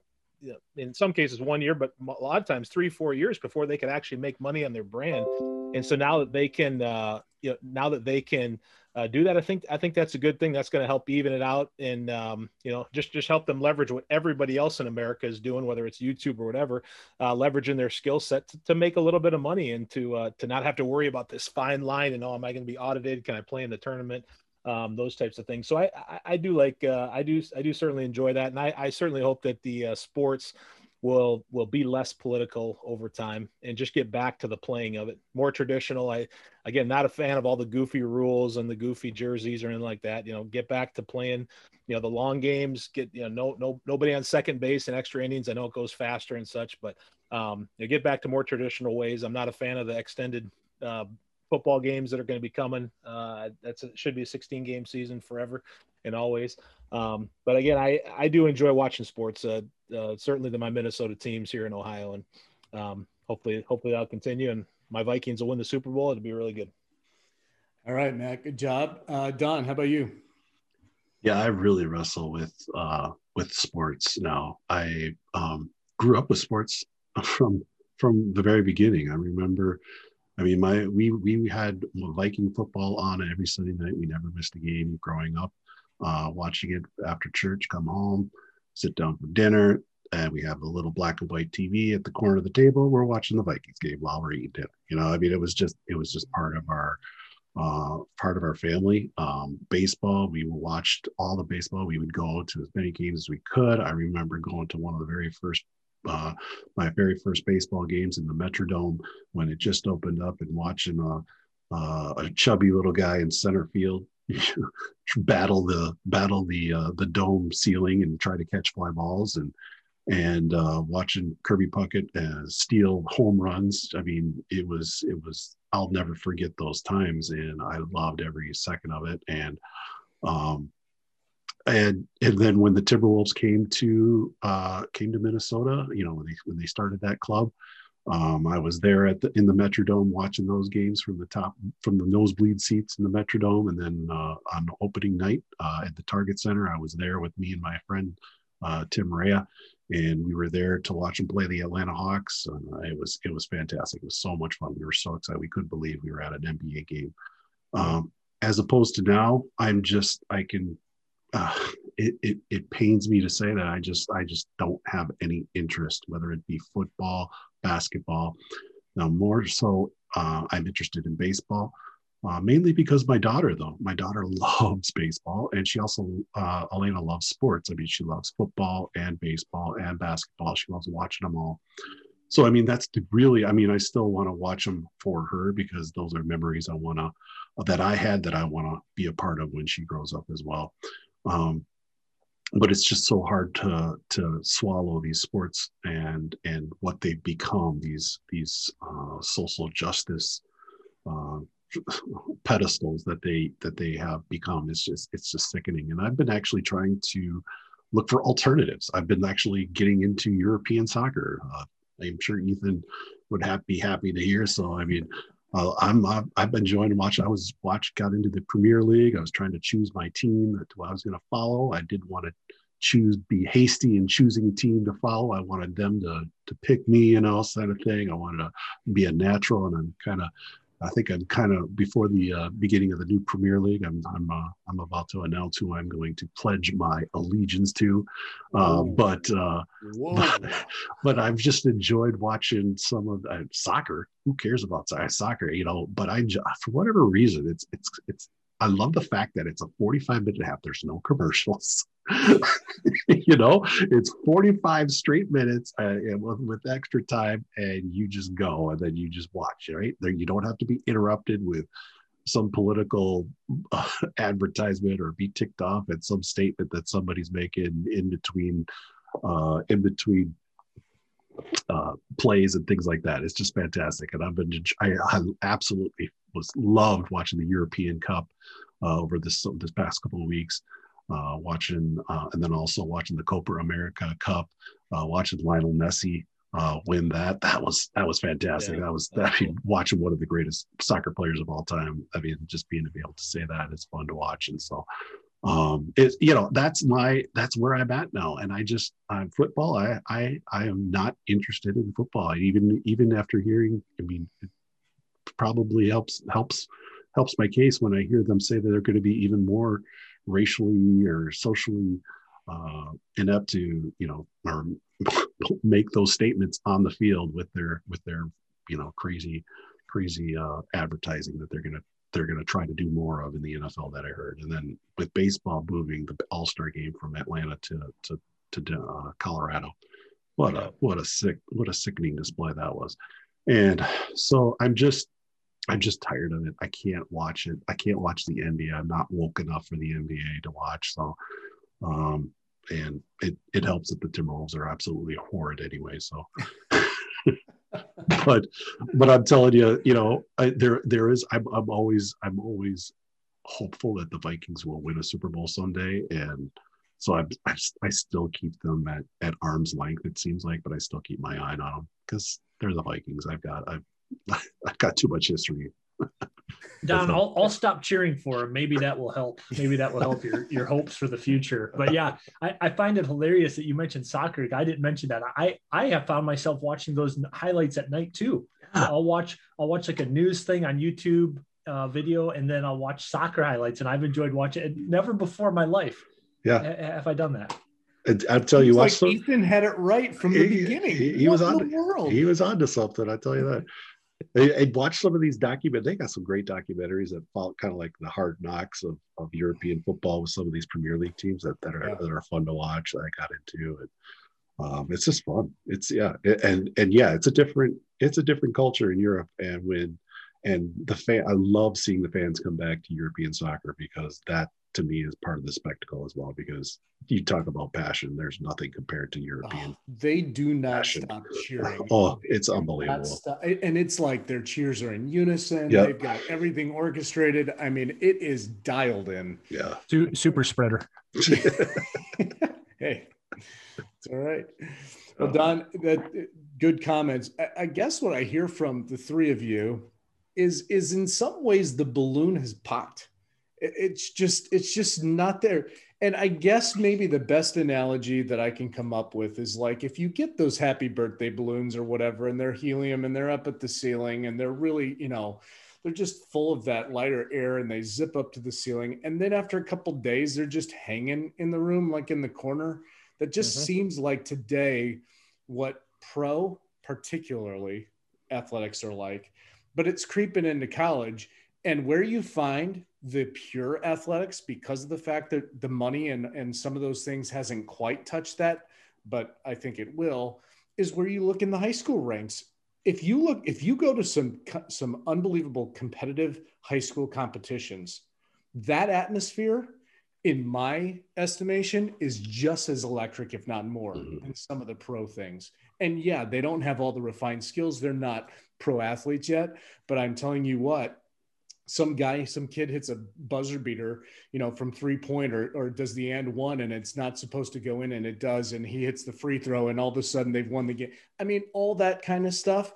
in some cases one year, but a lot of times three, four years before they could actually make money on their brand. And so now that they can, uh, you know, now that they can uh, do that, I think I think that's a good thing. That's going to help even it out, and um, you know, just just help them leverage what everybody else in America is doing, whether it's YouTube or whatever, uh, leveraging their skill set to, to, make a little bit of money and to uh, to not have to worry about this fine line and oh, am I going to be audited? Can I play in the tournament? um, those types of things. So I, I, I do like, uh, I do, I do certainly enjoy that. And I, I certainly hope that the uh, sports will, will be less political over time and just get back to the playing of it more traditional. I, again, not a fan of all the goofy rules and the goofy jerseys or anything like that, you know, get back to playing, you know, the long games, get, you know, no, no, nobody on second base and extra innings. I know it goes faster and such, but um, you know, get back to more traditional ways. I'm not a fan of the extended, uh, football games that are going to be coming. Uh, that's a, should be a 16 game season forever and always. Um, but again, I I do enjoy watching sports. Uh, uh, certainly the my Minnesota teams here in Ohio, and um, hopefully hopefully that'll continue. And my Vikings will win the Super Bowl. It'll be really good. All right, Matt. Good job, uh, Don. How about you? Yeah, I really wrestle with uh, with sports now. I um, grew up with sports from from the very beginning. I remember I mean, my we we had Viking football on every Sunday night. We never missed a game growing up. Uh, watching it after church, come home, sit down for dinner, and we have a little black and white TV at the corner of the table. We're watching the Vikings game while we're eating dinner. You know, I mean, it was just it was just part of our uh, part of our family. Um, baseball, we watched all the baseball. We would go to as many games as we could. I remember going to one of the very first uh, my very first baseball games in the Metrodome when it just opened up and watching a, uh, a chubby little guy in center field battle the battle the uh, the dome ceiling and try to catch fly balls and and uh, watching Kirby Puckett uh, steal home runs. I mean, it was it was I'll never forget those times, and I loved every second of it. And Um, and and then when the Timberwolves came to uh, came to Minnesota, you know when they when they started that club, um, I was there at the in the Metrodome watching those games from the top from the nosebleed seats in the Metrodome, and then uh, on opening night uh, at the Target Center, I was there with me and my friend uh, Tim Rea, and we were there to watch them play the Atlanta Hawks. It was it was fantastic. It was so much fun. We were so excited. We couldn't believe we were at an NBA game. Um, as opposed to now, I'm just I can uh, it, it, it pains me to say that I just I just don't have any interest, whether it be football, basketball. Now more so, uh, I'm interested in baseball, uh, mainly because my daughter though my daughter loves baseball and she also uh, Elena loves sports. I mean she loves football and baseball and basketball. She loves watching them all. So I mean that's really I mean I still want to watch them for her because those are memories I want to that I had that I want to be a part of when she grows up as well. Um, but it's just so hard to to swallow these sports and and what they've become these these uh, social justice uh, pedestals that they that they have become. It's just it's just sickening. And i've been actually trying to look for alternatives. I've been actually getting into european soccer. Uh, i'm sure ethan would have, be happy to hear. So i mean uh, I'm I've, I've been enjoying watching. I was watched got into the Premier League. I was trying to choose my team that I was going to follow. I didn't want to choose be hasty in choosing a team to follow. I wanted them to to pick me, you know, kind of thing. I wanted to be a natural, and I'm kind of I think I'm kind of before the uh, beginning of the new Premier League. I'm I'm uh, I'm about to announce who I'm going to pledge my allegiance to, uh, but, uh, but, but I've just enjoyed watching some of uh, soccer. Who cares about soccer? You know, but I for whatever reason it's it's it's I love the fact that it's a 45 minute half. There's no commercials. you know, it's 45 straight minutes uh, with, extra time, and you just go and then you just watch. Right there, you don't have to be interrupted with some political uh, advertisement or be ticked off at some statement that somebody's making in between uh, in between uh, plays and things like that. It's just fantastic, and I've been I, I absolutely was loved watching the European Cup uh, over this this past couple of weeks. Uh, watching uh, and then also watching the Copa America Cup, uh, watching Lionel Messi uh, win that. That was that was fantastic. Yeah, that was that, I mean, watching one of the greatest soccer players of all time. I mean, just being to be able to say that is fun to watch. And so, um, it you know that's my that's where I'm at now. And I just I'm football. I I I am not interested in football. Even even after hearing, I mean, probably helps helps helps my case when I hear them say that they're going to be even more racially or socially uh, inept to you know or make those statements on the field with their with their you know crazy crazy uh, advertising that they're to they're to try to do more of in the NFL that I heard. And then with baseball moving the All Star game from Atlanta to to to uh, Colorado, what a what a sick what a sickening display that was. And so I'm just I'm just tired of it. I can't watch it. I can't watch the NBA. I'm not woke enough for the NBA to watch. So, um, and it it helps that the Timberwolves are absolutely horrid anyway. So, but but I'm telling you, you know, I, there there is. I'm I'm always I'm always hopeful that the Vikings will win a Super Bowl someday, and so I I, I still keep them at at arm's length. It seems like, but I still keep my eye on them because they're the Vikings. I've got I've I've got too much history. Don, I'll, I'll stop cheering for him. Maybe that will help. Maybe that will help your, your hopes for the future. But yeah, I, I find it hilarious that you mentioned soccer. I didn't mention that. I, I have found myself watching those highlights at night too. I'll watch, I'll watch like a news thing on YouTube uh, video, and then I'll watch soccer highlights. And I've enjoyed watching it. Never before in my life. Yeah. Have I done that? I'll tell you what. Like so, Ethan had it right from the he, beginning. He, he was on. The world? He was on to something. I tell you that. I, watch some of these documentaries. They got some great documentaries that follow kind of like the hard knocks of, of European football with some of these Premier League teams that, that are yeah. that are fun to watch. That I got into, and um, it's just fun. It's yeah, and and yeah, it's a different it's a different culture in Europe. And when and the fan, I love seeing the fans come back to European soccer because that to me is part of the spectacle as well because you talk about passion. There's nothing compared to European. Oh, they do not Passion. stop oh, cheering. Oh, it's Not unbelievable. stop- and it's like their cheers are in unison. Yep. They've got everything orchestrated. I mean, it is dialed in. Yeah. Su- super spreader. hey, it's all right. Well, oh. Don, that good comments. I, I guess what I hear from the three of you is is in some ways the balloon has popped. It- it's just it's just not there. And I guess maybe the best analogy that I can come up with is like if you get those happy birthday balloons or whatever, and they're helium and they're up at the ceiling and they're really, you know, they're just full of that lighter air and they zip up to the ceiling. And then after a couple days, they're just hanging in the room, like in the corner. That just Mhm. seems like today what pro, particularly athletics, are like. But it's creeping into college. And where you find the pure athletics, because of the fact that the money and, and some of those things hasn't quite touched that, but I think it will, is where you look in the high school ranks. If you look if you go to some some unbelievable competitive high school competitions that atmosphere in my estimation is just as electric if not more Mhm. than some of the pro things. And yeah they don't have all the refined skills. They're not pro athletes yet but i'm telling you what some guy some kid hits a buzzer beater you know from three point or, or does the and one and it's not supposed to go in and it does and he hits the free throw and all of a sudden they've won the game I mean, all that kind of stuff.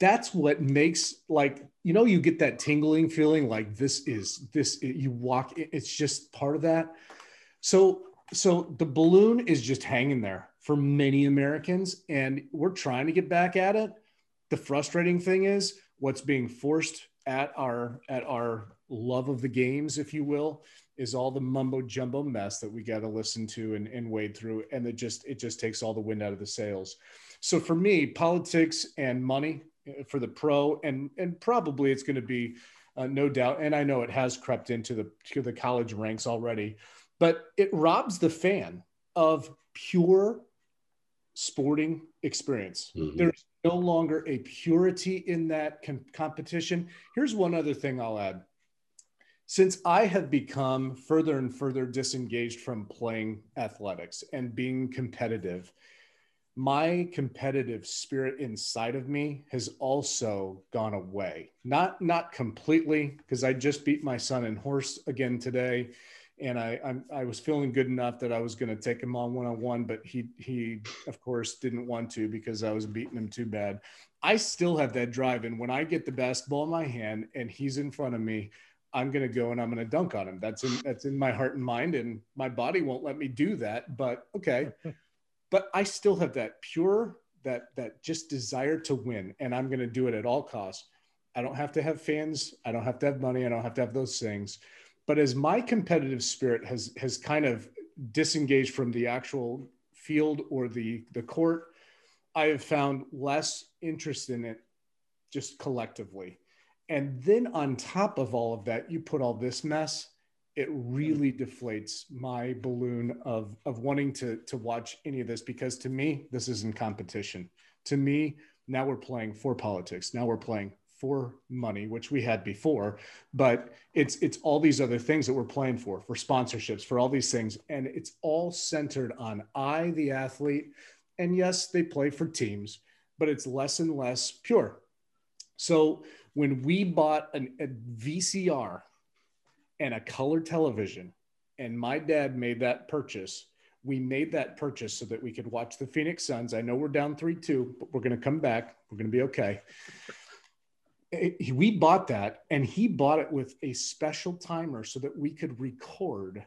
That's what makes like you know you get that tingling feeling like this is this you walk it's just part of that. So so the balloon is just hanging there for many Americans and we're trying to get back at it. The frustrating thing is what's being forced at our at our love of the games if you will is all the mumbo jumbo mess that we got to listen to and, and wade through and it just it just takes all the wind out of the sails so for me, politics and money uh, for the pro, and and probably it's going to be uh, no doubt, and I know it has crept into the to the college ranks already, but it robs the fan of pure sporting experience. Mhm. There's no longer a purity in that com- competition. Here's one other thing I'll add. Since I have become further and further disengaged from playing athletics and being competitive, my competitive spirit inside of me has also gone away not not completely because i just beat my son in horse again today and i I'm, i was feeling good enough that i was going to take him on one-on-one but he he of course didn't want to because i was beating him too bad. I still have that drive and when i get the basketball in my hand and he's in front of me i'm going to go and i'm going to dunk on him. That's in that's in my heart and mind and my body won't let me do that but okay. But I still have that pure that that just desire to win and I'm going to do it at all costs. I don't have to have fans, I don't have to have money, I don't have to have those things. But as my competitive spirit has has kind of disengaged from the actual field or the the court, I have found less interest in it just collectively. And then on top of all of that, you put all this mess it really deflates my balloon of of wanting to to watch any of this because to me this isn't competition to me now we're playing for politics now we're playing for money which we had before but it's it's all these other things that we're playing for for sponsorships for all these things and it's all centered on i the athlete and yes they play for teams but it's less and less pure so when we bought an, a vcr and a color television. And my dad made that purchase. We made that purchase so that we could watch the Phoenix Suns. I know we're down 3 2, but we're going to come back. We're going to be okay. Eh, it- we bought that and he bought it with a special timer so that we could record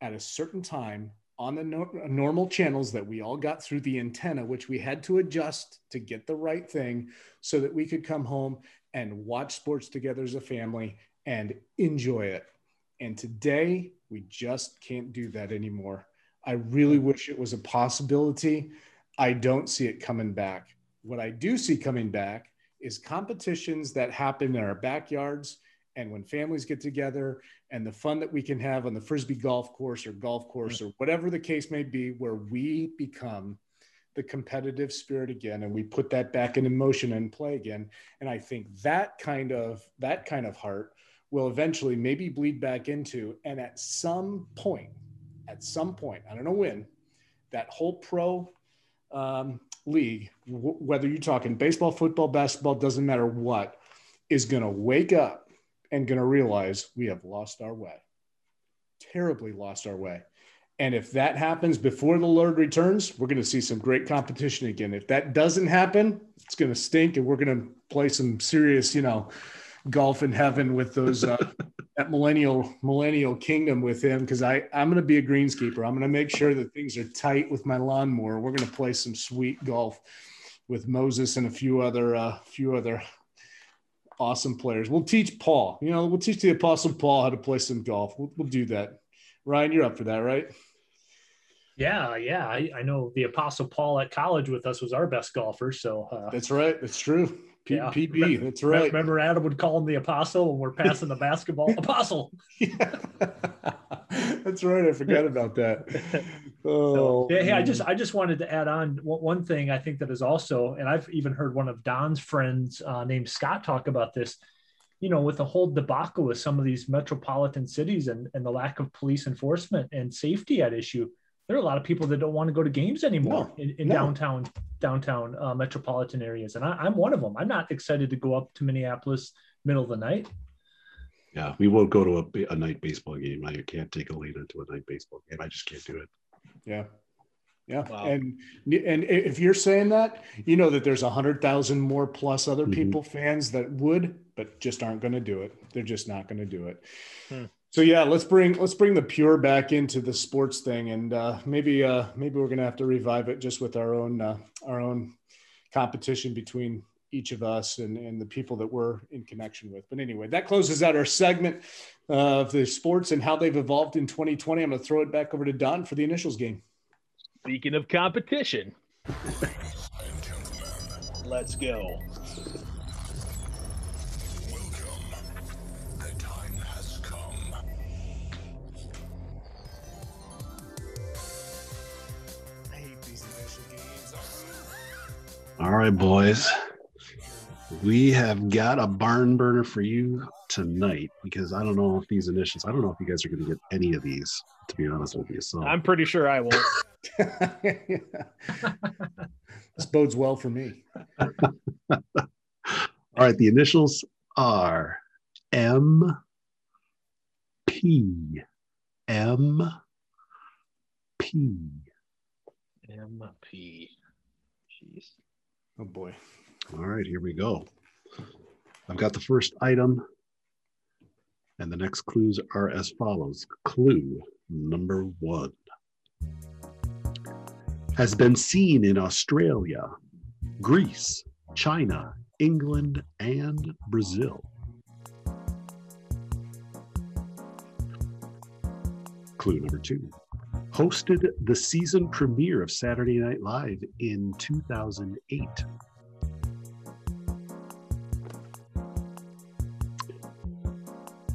at a certain time on the no- normal channels that we all got through the antenna, which we had to adjust to get the right thing so that we could come home and watch sports together as a family and enjoy it. And today, we just can't do that anymore. I really wish it was a possibility. I don't see it coming back. What I do see coming back is competitions that happen in our backyards and when families get together and the fun that we can have on the frisbee golf course or golf course or whatever the case may be, where we become the competitive spirit again and we put that back into motion and play again. And I think that kind of that kind of heart will eventually maybe bleed back into. And at some point, at some point, I don't know when, that whole pro um, league, w- whether you're talking baseball, football, basketball, doesn't matter what, is going to wake up and going to realize we have lost our way, terribly lost our way. And if that happens before the Lord returns, we're going to see some great competition again. If that doesn't happen, it's going to stink, and we're going to play some serious, you know, golf in heaven with those uh, that millennial millennial kingdom with him. Because I I'm going to be a greenskeeper. I'm going to make sure that things are tight with my lawnmower. We're going to play some sweet golf with Moses and a few other uh, few other awesome players. We'll teach Paul. You know, we'll teach the Apostle Paul how to play some golf. We'll, we'll do that. Ryan, you're up for that, right? Yeah, yeah. I, I know the Apostle Paul at college with us was our best golfer. So uh, That's right. That's true. P- Yeah. PB. That's right. remember Adam would call him the Apostle when we're passing the basketball. Apostle. Yeah. That's right. I forgot about that. Oh, yeah, hey, I just I just wanted to add on one one thing I think that is also, and I've even heard one of Don's friends uh, named Scott talk about this. You know, with the whole debacle with some of these metropolitan cities and, and the lack of police enforcement and safety at issue, there are a lot of people that don't want to go to games anymore No, in, in no. downtown downtown uh, metropolitan areas, and I, I'm one of them. I'm not excited to go up to Minneapolis middle of the night. Yeah, we won't go to a, a night baseball game. I can't take Elena to a night baseball game. I just can't do it. Yeah. Yeah. Wow. And and if you're saying that, you know that there's a hundred thousand more plus other Mhm. people fans that would, but just aren't going to do it. They're just not going to do it. Hmm. So yeah, let's bring let's bring the pure back into the sports thing, and uh, maybe uh, maybe we're going to have to revive it just with our own uh, our own competition between each of us and, and the people that we're in connection with. But anyway, that closes out our segment of the sports and how they've evolved in 2020. I'm going to throw it back over to Don for the initials game. Speaking of competition, let's go. All right, boys. We have got a barn burner for you tonight because I don't know if these initials, I don't know if you guys are going to get any of these, to be honest with you. So I'm pretty sure I won't. this bodes well for me. All right, the initials are M P M P. MP. Jeez. Oh boy. All right, here we go. I've got the first item, and the next clues are as follows. Clue number one has been seen in Australia, Greece, China, England, and Brazil. Clue number two hosted the season premiere of Saturday Night Live in 2008.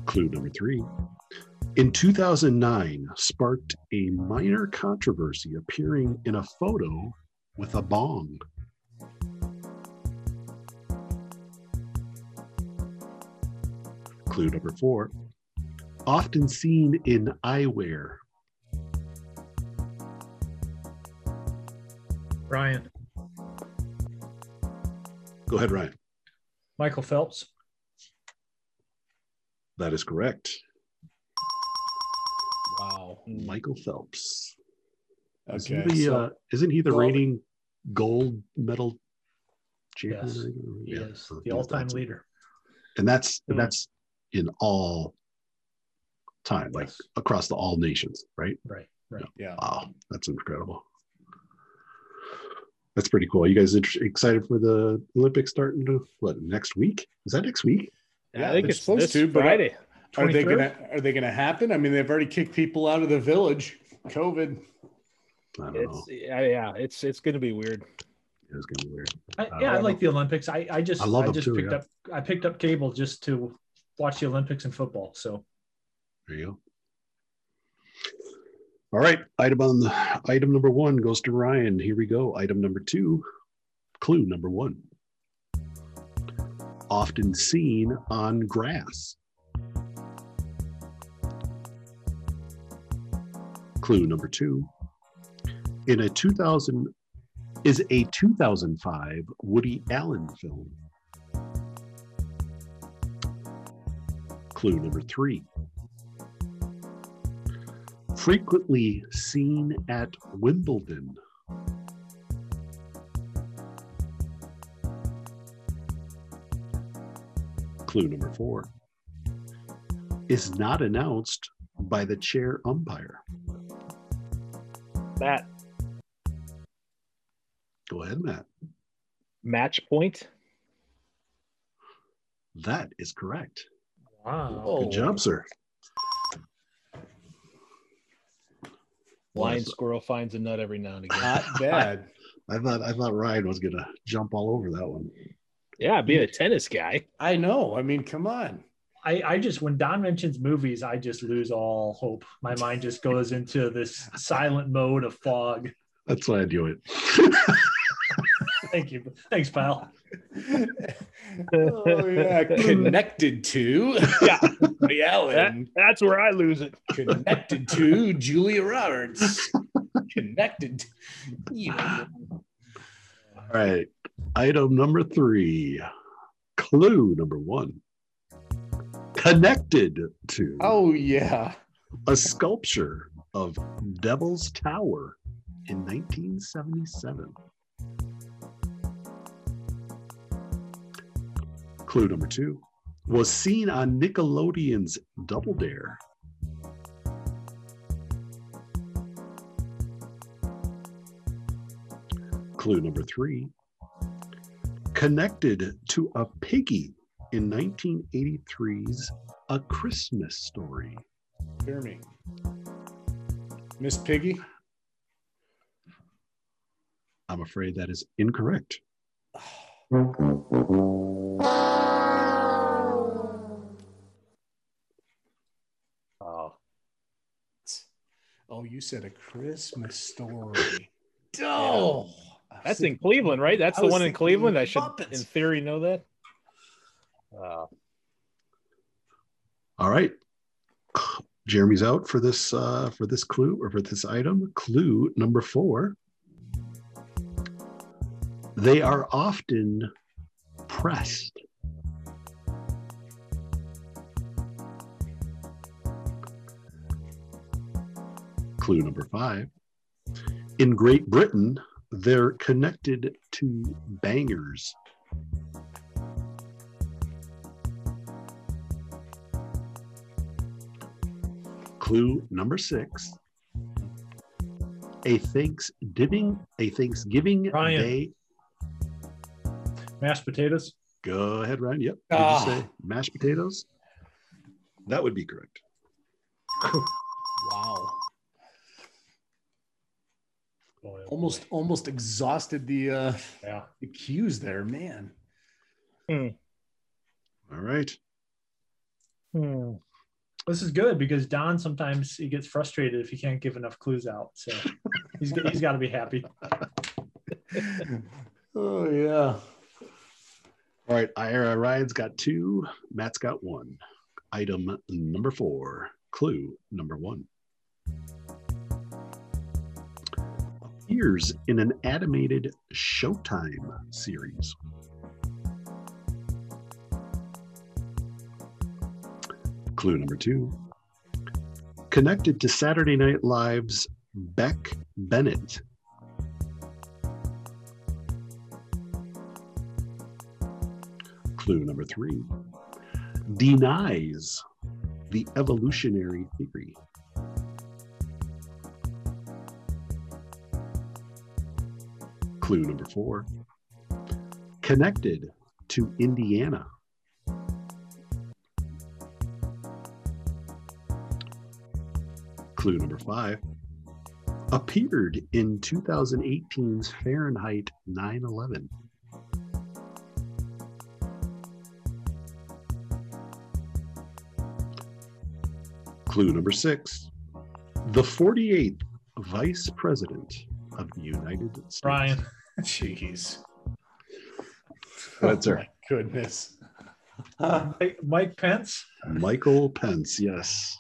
Clue number three. In 2009, sparked a minor controversy appearing in a photo with a bong. Clue number four. Often seen in eyewear. Ryan, Go ahead, Ryan. Michael Phelps. That is correct. Wow. Michael Phelps. Okay. Isn't he, so- uh, isn't he the well- reigning gold medal champion? Yes, or- He yeah, is so the all-time leader. And that's Hmm. that's in all time, like Yes. across the all nations, right? Right, right. Yeah. Wow, that's incredible. That's pretty cool. You guys inter- excited for the Olympics starting to what next week? Is that next week? Yeah, I think they're it's supposed this to, but, Friday. Are they gonna Are they gonna happen? I mean, they've already kicked people out of the village. COVID. I don't know. It's yeah, yeah, it's it's gonna be weird. It's gonna be weird. I, I yeah, I don't like the Olympics. I, I just I I, love them just too, picked yeah. up I picked up cable just to watch the Olympics and football. So There you go. All right, item on the item number one goes to Ryan. Here we go. Item number two, clue number one. Often seen on grass. Clue number two. In a 2000 is a 2005 Woody Allen film. Clue number three. Frequently seen at Wimbledon. Clue number four is not announced by the chair umpire. Matt, Go ahead, Matt. match point. That is correct. Wow. Good job, sir. Blind Yes. squirrel finds a nut every now and again. Not bad. I thought I thought Ryan was gonna jump all over that one. yeah, being a tennis guy. I know. I mean, come on. I, I just when Don mentions movies, I just lose all hope. My mind just goes into this silent mode of fog. That's why I do it. Thank you. Thanks, pal. oh yeah, connected to Yeah. Woody That, Allen. that's where I lose it. Connected to Julia Roberts. Connected. To, you know. All right. Item number three. Clue number one. Connected to Oh yeah. a sculpture of Devil's Tower in 1977. Clue number two was seen on Nickelodeon's Double Dare. Clue number three connected to a piggy in 1983's A Christmas Story. Hear me. Miss Piggy. I'm afraid that is incorrect. you said a Christmas story. Oh, that's in Cleveland, right? That's I the one in Cleveland. I should, Muppets. in theory, know that. Uh, All right. Jeremy's out for this uh, for this clue or for this item. Clue number four. They are often pressed. Clue number five. In Great Britain, they're connected to bangers. Clue number six. A Thanksgiving, a Thanksgiving Ryan. Day. Mashed potatoes. Go ahead, Ryan. Yep. Did Ah. you say mashed potatoes? That would be correct. wow. Boy, oh Almost almost exhausted the uh Yeah. the cues there, man. All right. hmm. This is good because Don sometimes he gets frustrated if he can't give enough clues out. So he's he's got to be happy. Oh yeah. All right. I, uh, Ryan's got two. Matt's got one. Item number four. Clue number one. Appears in an animated Showtime series. Clue number two. Connected to Saturday Night Live's Beck Bennett. Clue number three denies the evolutionary theory. Clue number four connected to Indiana. Clue number five appeared in 2018's Fahrenheit 9 11. Clue number six the 48th Vice President of the United States. Ryan. Jeez. That's oh, her. my goodness. Hey, Mike Pence. Michael Pence, yes.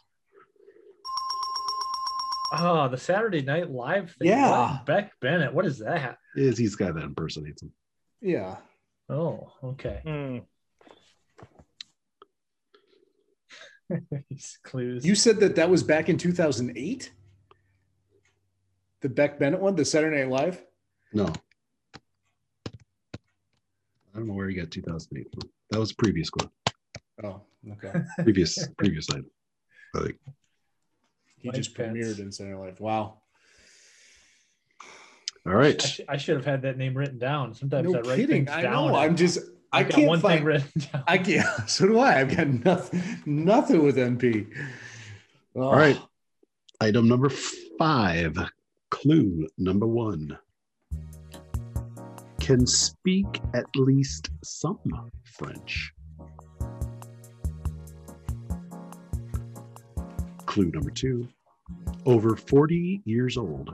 Oh, the Saturday Night Live thing. Yeah. What? Beck Bennett. What is that? Is he's the guy that impersonates him. Yeah. Oh, okay. Hmm. These clues. You said that that was back in 2008? The Beck Bennett one, the Saturday Night Live? No. I don't know where he got 2008 from. That was previous clue. Oh, okay. Previous previous night. I think. He Mike just Pence. premiered in Center Night Live. Wow. All right. I, sh- I should have had that name written down. Sometimes No I write kidding. things I down. know. I'm just, I I've got can't one find, thing written down. I can't. So do I. I've got nothing, nothing with MP. Oh, All right. Item number five. Clue number one. Can speak at least some French. Clue number two. Over 40 years old.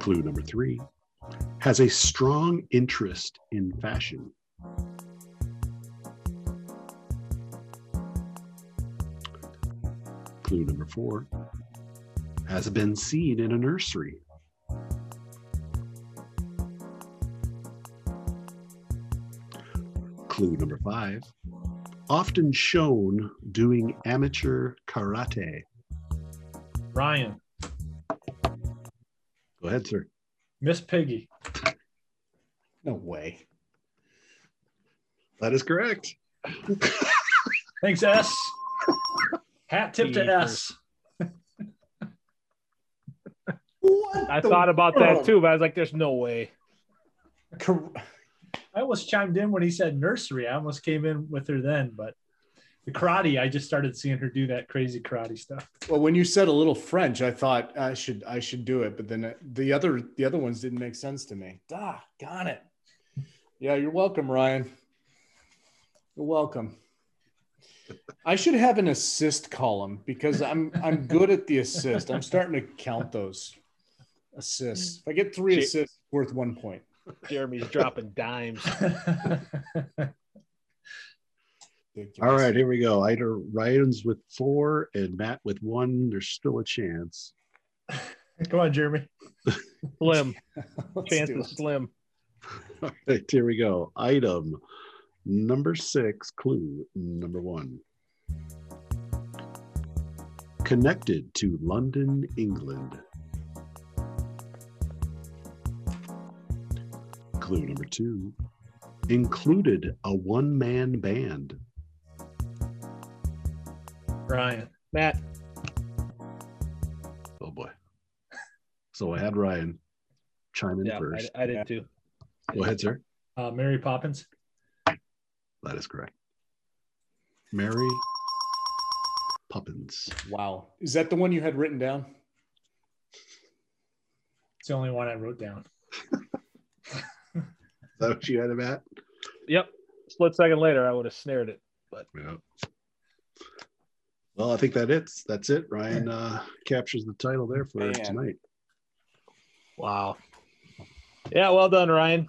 Clue number three. Has a strong interest in fashion. Clue number four has been seen in a nursery. Clue number five often shown doing amateur karate. Ryan, Go ahead, sir. Miss Piggy. No way. That is correct. Thanks, S. Hat tip to Jeepers. S. What I the thought about that too, but I was like, "There's no way." I almost chimed in when he said nursery. I almost came in with her then, but the karate, I just started seeing her do that crazy karate stuff. Well, when you said a little French, I thought I should I should do it, but then uh, the other the other ones didn't make sense to me. Ah, got it. Yeah, you're welcome, Ryan. You're welcome. I should have an assist column because I'm I'm good at the assist. I'm starting to count those assists. If I get three Gee. assists, worth one point. Jeremy's dropping dimes. All right, here we go. Either Ryan's with four and Matt with one. There's still a chance. Come on, Jeremy. Slim. Chance is slim. All right, here we go. Item number six, clue number one. Connected to London, England. Clue number two. Included a one man band. Ryan. Matt. Oh boy. So I had Ryan chime in Yeah, first. I, I did too. Go ahead, sir. Uh, Mary Poppins. That is correct. Mary Poppins. Wow. Is that the one you had written down? It's the only one I wrote down. Is that what you had, Matt? Yep. Split second later, I would have snared it. But Yeah. Well, I think that it's that's it. Ryan uh, captures the title there for Man. tonight. Wow. Yeah, well done, Ryan.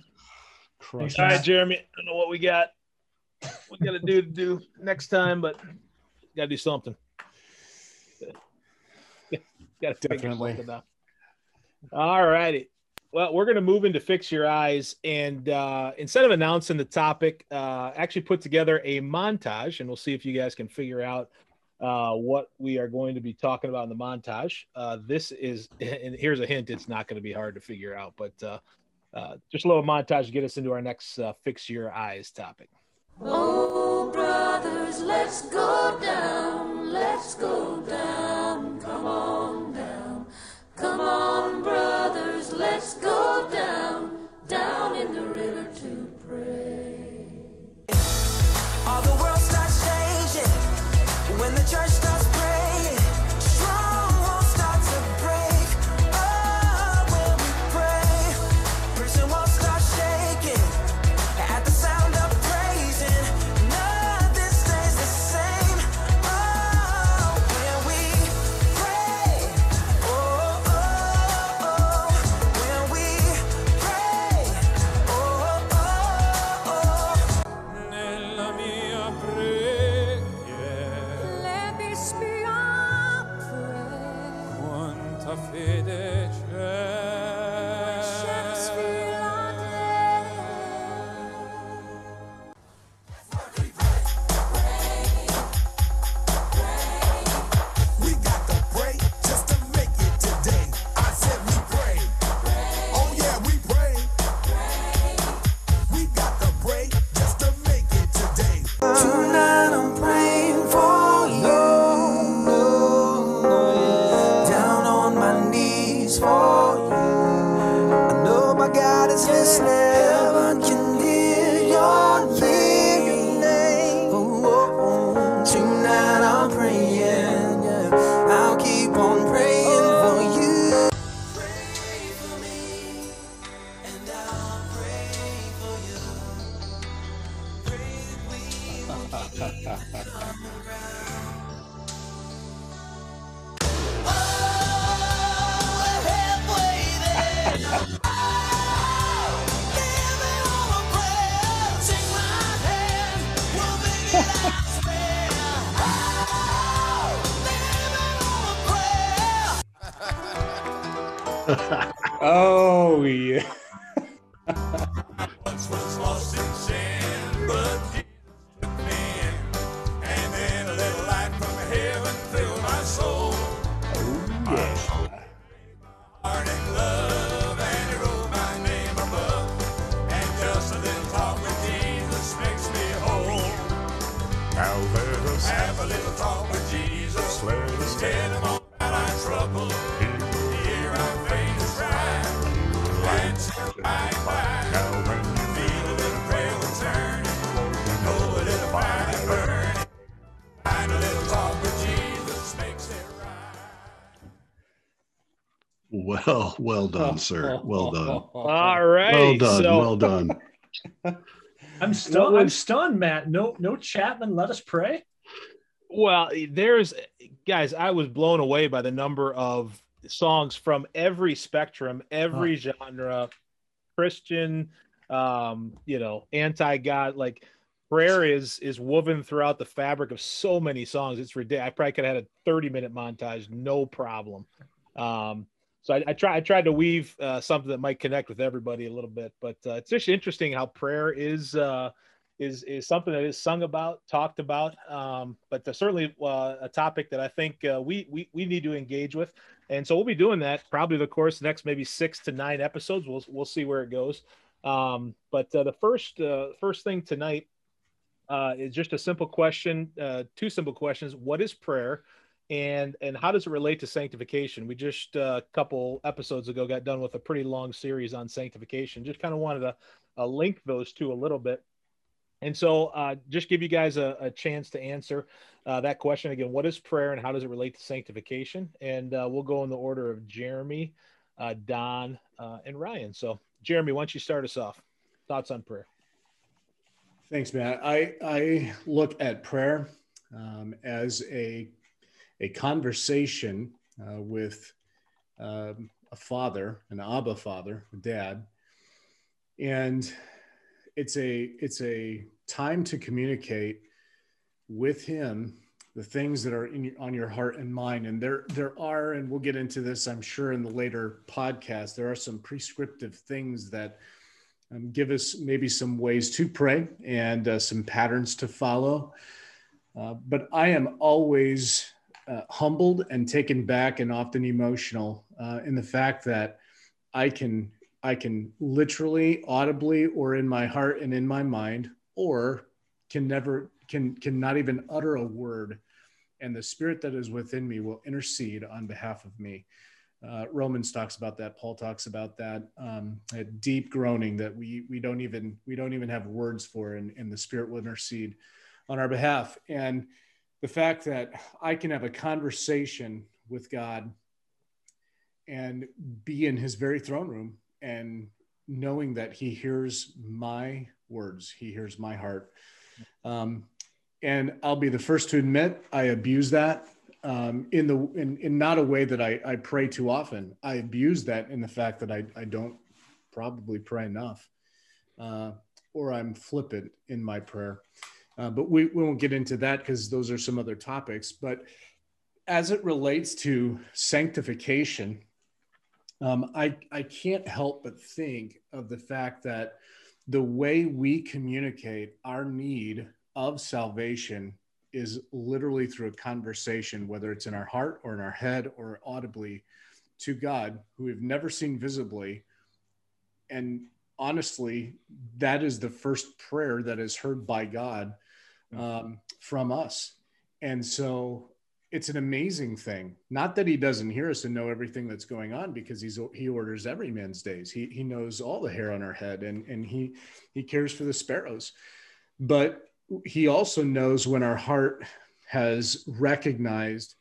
Crushed. All right, Jeremy. I don't know what we got. We got to do to do next time, but got to do something. Got to Definitely. All righty. Well, we're going to move into fix your eyes, and uh, instead of announcing the topic, uh, actually put together a montage, and we'll see if you guys can figure out uh, what we are going to be talking about in the montage. Uh, this is, and here's a hint: it's not going to be hard to figure out, but uh, uh, just a little montage to get us into our next uh, fix your eyes topic. Oh, brothers, let's go down, let's go down, come on. Come on, brothers, let's go down, down in the river let us have a little talk with Jesus. Let us tell him all our trouble. Hear our faith is right. And tell by. Now when you feel a little prayer will turn. Know a little fire that burn. Find a little talk with Jesus makes it right. Well, well done, sir. Well done. All right. Well done. so- Well done. I'm stunned. I'm stunned, Matt. No, no Chapman. Let us pray. Well, there's guys, I was blown away by the number of songs from every spectrum, every genre, Christian, um, you know, anti-God, like prayer is is woven throughout the fabric of so many songs. It's ridiculous. I probably could have had a 30 minute montage, no problem. Um, so I, I try I tried to weave uh, something that might connect with everybody a little bit, but uh, it's just interesting how prayer is uh, is is something that is sung about, talked about, um, but certainly uh, a topic that I think uh, we, we we need to engage with, and so we'll be doing that probably the course the next maybe six to nine episodes. We'll we'll see where it goes. Um, but uh, the first uh, first thing tonight uh, is just a simple question, uh, two simple questions. What is prayer? And and how does it relate to sanctification? We just a couple episodes ago got done with a pretty long series on sanctification. Just kind of wanted to link those two a little bit. And so, uh, just give you guys a, a chance to answer uh, that question again. What is prayer, and how does it relate to sanctification? And uh, we'll go in the order of Jeremy, uh, Don, uh, and Ryan. So, Jeremy, why don't you start us off? Thoughts on prayer? Thanks, Matt. I I look at prayer um, as a a conversation uh, with um, a father, an Abba father, a dad, and it's a it's a time to communicate with him the things that are in on your heart and mind. And there there are and we'll get into this i'm sure in the later podcast there are some prescriptive things that um, give us maybe some ways to pray and uh, some patterns to follow. Uh, but i am always uh, humbled and taken back and often emotional uh, in the fact that i can I can literally, audibly, or in my heart and in my mind, or can never, can, can not even utter a word. And the spirit that is within me will intercede on behalf of me. Uh, Romans talks about that. Paul talks about that. Um, deep groaning that we we don't even we don't even have words for, and, and the Spirit will intercede on our behalf. And the fact that I can have a conversation with God and be in His very throne room and knowing that he hears my words, he hears my heart. Um, and I'll be the first to admit I abuse that um, in the in, in not a way that I, I pray too often. I abuse that in the fact that I, I don't probably pray enough, uh, or I'm flippant in my prayer. Uh, but we, we won't get into that because those are some other topics. But as it relates to sanctification, um, I, I can't help but think of the fact that the way we communicate our need of salvation is literally through a conversation, whether it's in our heart or in our head or audibly to God, who we've never seen visibly. And honestly, that is the first prayer that is heard by God um, from us. And so it's an amazing thing. Not that he doesn't hear us and know everything that's going on, because he's he orders every man's days. He he knows all the hair on our head, and and he he cares for the sparrows. But he also knows when our heart has recognized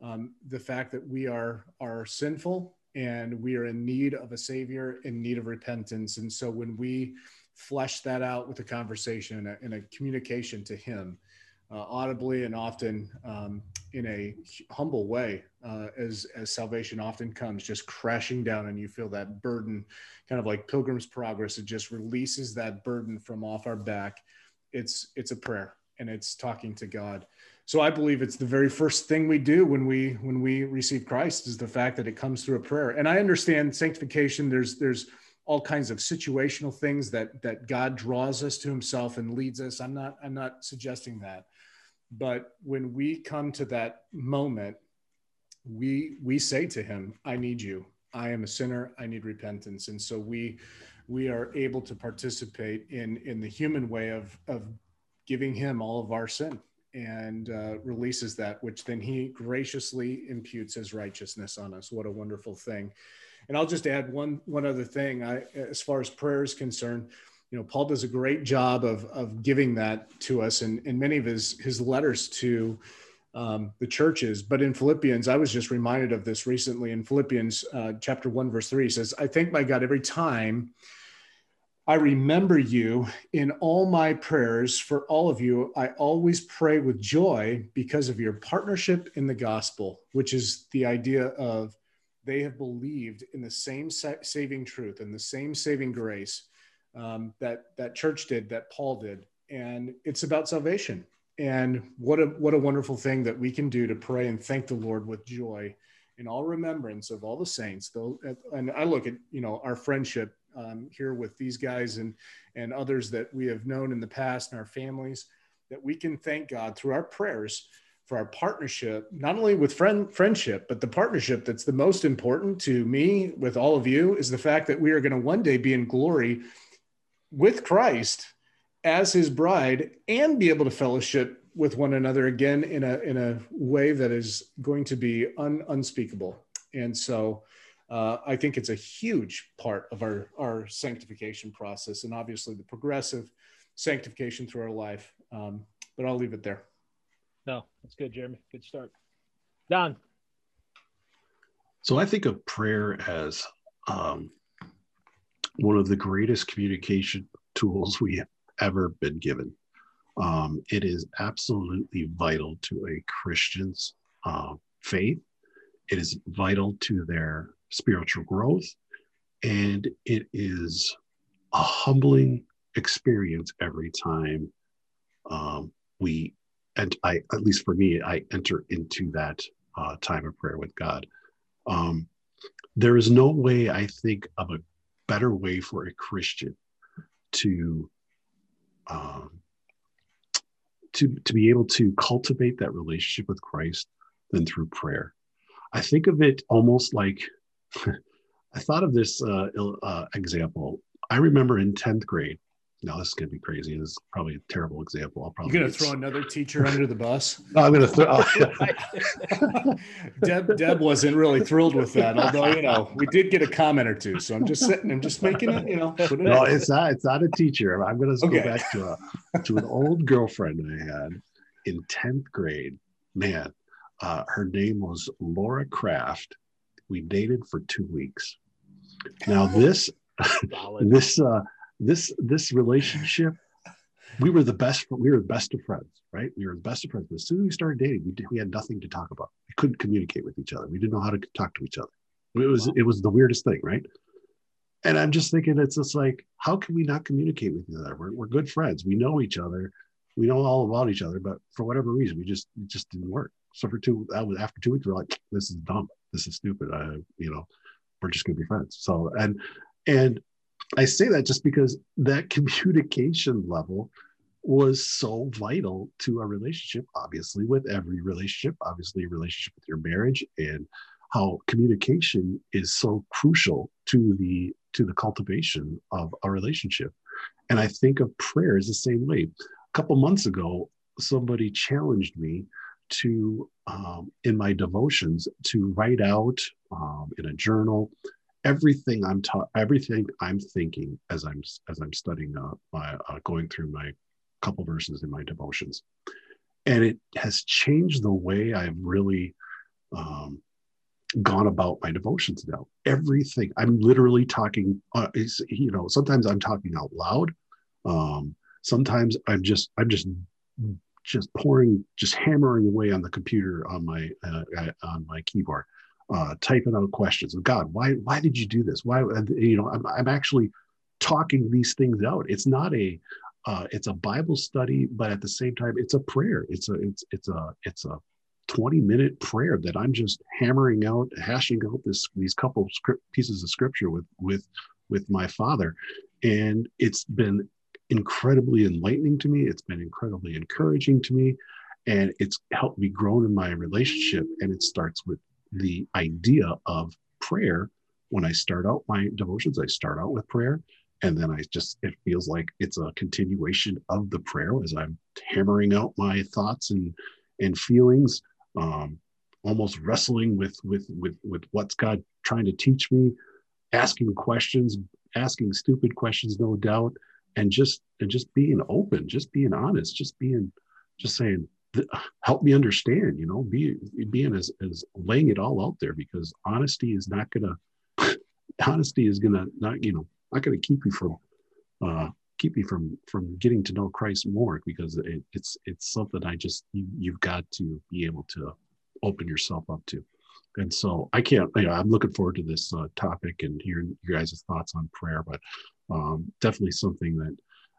um, the fact that we are are sinful and we are in need of a savior, in need of repentance. And so when we flesh that out with a conversation and a, and a communication to him, audibly and often um, in a humble way, uh, as as salvation often comes, just crashing down, and you feel that burden, kind of like Pilgrim's Progress. It just releases that burden from off our back. It's it's a prayer, and it's talking to God. So I believe it's the very first thing we do when we when we receive Christ is the fact that it comes through a prayer. And I understand sanctification. There's there's all kinds of situational things that that God draws us to Himself and leads us. I'm not I'm not suggesting that but when we come to that moment we we say to him i need you. I am a sinner. I need repentance. And so we we are able to participate in in the human way of of giving him all of our sin and uh, releases that which then he graciously imputes his righteousness on us. What a wonderful thing. And i'll just add one one other thing. I as far as prayer is concerned you know, Paul does a great job of, of giving that to us in, in many of his, his letters to um, the churches. But in Philippians, I was just reminded of this recently in Philippians uh, chapter 1, verse 3 says, I thank my God every time I remember you in all my prayers for all of you. I always pray with joy because of your partnership in the gospel, which is the idea of they have believed in the same sa- saving truth and the same saving grace um, that that church did, that Paul did, and it's about salvation. And what a what a wonderful thing that we can do to pray and thank the Lord with joy in all remembrance of all the saints. Though, and I look at you know our friendship um, here with these guys and and others that we have known in the past and our families, that we can thank God through our prayers for our partnership, not only with friend friendship, but the partnership that's the most important to me with all of you is the fact that we are going to one day be in glory with Christ as his bride and be able to fellowship with one another again in a in a way that is going to be un, unspeakable. And so uh, I think it's a huge part of our our sanctification process, and obviously the progressive sanctification through our life. Um, but I'll leave it there. No, that's good, Jeremy. Good start. Don. So I think of prayer as um, one of the greatest communication tools we have ever been given. Um, it is absolutely vital to a Christian's uh, faith. It is vital to their spiritual growth. And it is a humbling experience every time um, we, and I, at least for me, I enter into that uh, time of prayer with God. Um, there is no way I think of a better way for a Christian to um, to to be able to cultivate that relationship with Christ than through prayer. I think of it almost like I thought of this uh, uh, example. I remember in tenth grade, no, this is gonna be crazy. This is probably a terrible example. I'll probably You're gonna throw another teacher under the bus. No, I'm gonna throw. oh, Deb Deb wasn't really thrilled with that, although you know we did get a comment or two. So I'm just sitting, I'm just making it, you know. Put it no, out it's not. It's not a teacher. I'm gonna go back to a to an old girlfriend I had in tenth grade. Man, uh, her name was Laura Kraft. We dated for two weeks. Now this this uh, this this relationship, we were the best. We were the best of friends, right? We were the best of friends. But as soon as we started dating, we did, we had nothing to talk about. We couldn't communicate with each other. We didn't know how to talk to each other. It was it was the weirdest thing, right? And I'm just thinking, it's just like, how can we not communicate with each other? We're, we're good friends. We know each other. We know all about each other, but for whatever reason, we just it just didn't work. So for two, that was after two weeks, we're like, this is dumb. This is stupid. I, you know, we're just gonna be friends. So and and I say that just because that communication level was so vital to a relationship, obviously, with every relationship, obviously, relationship with your marriage, and how communication is so crucial to the to the cultivation of a relationship. And I think of prayer as the same way. A couple months ago, somebody challenged me to um, in my devotions to write out um, in a journal everything I'm taught, everything I'm thinking as I'm as I'm studying uh, my uh, going through my couple verses in my devotions, and it has changed the way I've really um, gone about my devotions now. Everything I'm literally talking uh, is you know sometimes I'm talking out loud, um, sometimes I'm just I'm just just pouring just hammering away on the computer on my uh, on my keyboard uh, typing out questions of God, why why did you do this? Why you know I'm, I'm actually talking these things out. It's not a uh, it's a Bible study, but at the same time, it's a prayer. It's a it's it's a it's a 20 minute prayer that I'm just hammering out, hashing out this these couple script, pieces of scripture with with with my father, and it's been incredibly enlightening to me. It's been incredibly encouraging to me, and it's helped me grow in my relationship. And it starts with the idea of prayer when I start out my devotions, I start out with prayer. And then I just, it feels like it's a continuation of the prayer as I'm hammering out my thoughts and, and feelings, um, almost wrestling with, with, with, with what's God trying to teach me, asking questions, asking stupid questions, no doubt, and just, and just being open, just being honest, just being, just saying, help me understand you know be, being as, as laying it all out there because honesty is not gonna honesty is gonna not you know not gonna keep you from uh keep you from from getting to know christ more because it, it's it's something i just you, you've got to be able to open yourself up to. And so i can't you know i'm looking forward to this uh, topic and hearing your guys' thoughts on prayer but um, definitely something that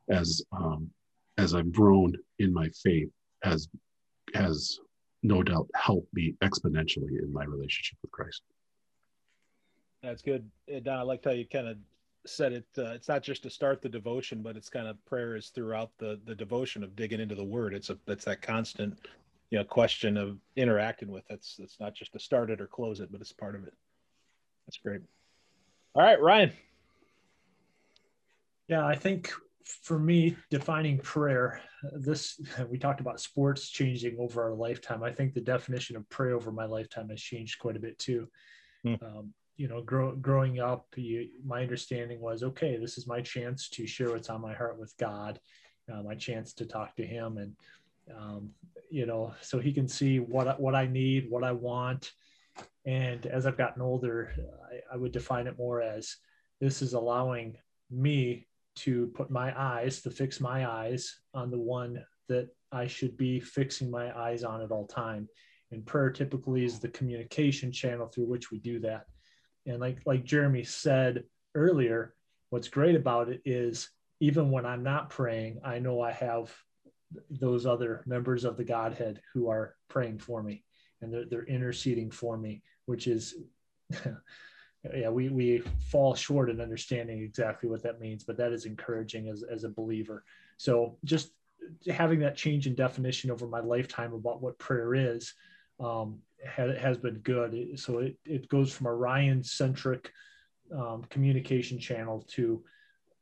as um, as i've grown in my faith has has no doubt helped me exponentially in my relationship with Christ. That's good, Don. I liked how you kind of said it. Uh, it's not just to start the devotion, but it's kind of prayer is throughout the the devotion of digging into the Word. It's a it's that constant, you know, question of interacting with. It's it's not just to start it or close it, but it's part of it. That's great. All right, Ryan. Yeah, I think for me, defining prayer, this we talked about sports changing over our lifetime. I think the definition of prayer over my lifetime has changed quite a bit too. Hmm. Um, you know, grow, growing up, you, my understanding was okay. This is my chance to share what's on my heart with God, uh, my chance to talk to Him, and um, you know, so He can see what what I need, what I want. And as I've gotten older, I, I would define it more as this is allowing me to put my eyes, to fix my eyes on the one that I should be fixing my eyes on at all time. And prayer typically is the communication channel through which we do that. And like like Jeremy said earlier, what's great about it is even when I'm not praying, I know I have those other members of the Godhead who are praying for me and they're, they're interceding for me, which is yeah, we, we fall short in understanding exactly what that means, but that is encouraging as, as a believer. So just having that change in definition over my lifetime about what prayer is um, has, has been good. So it, it goes from Ryan centric um, communication channel to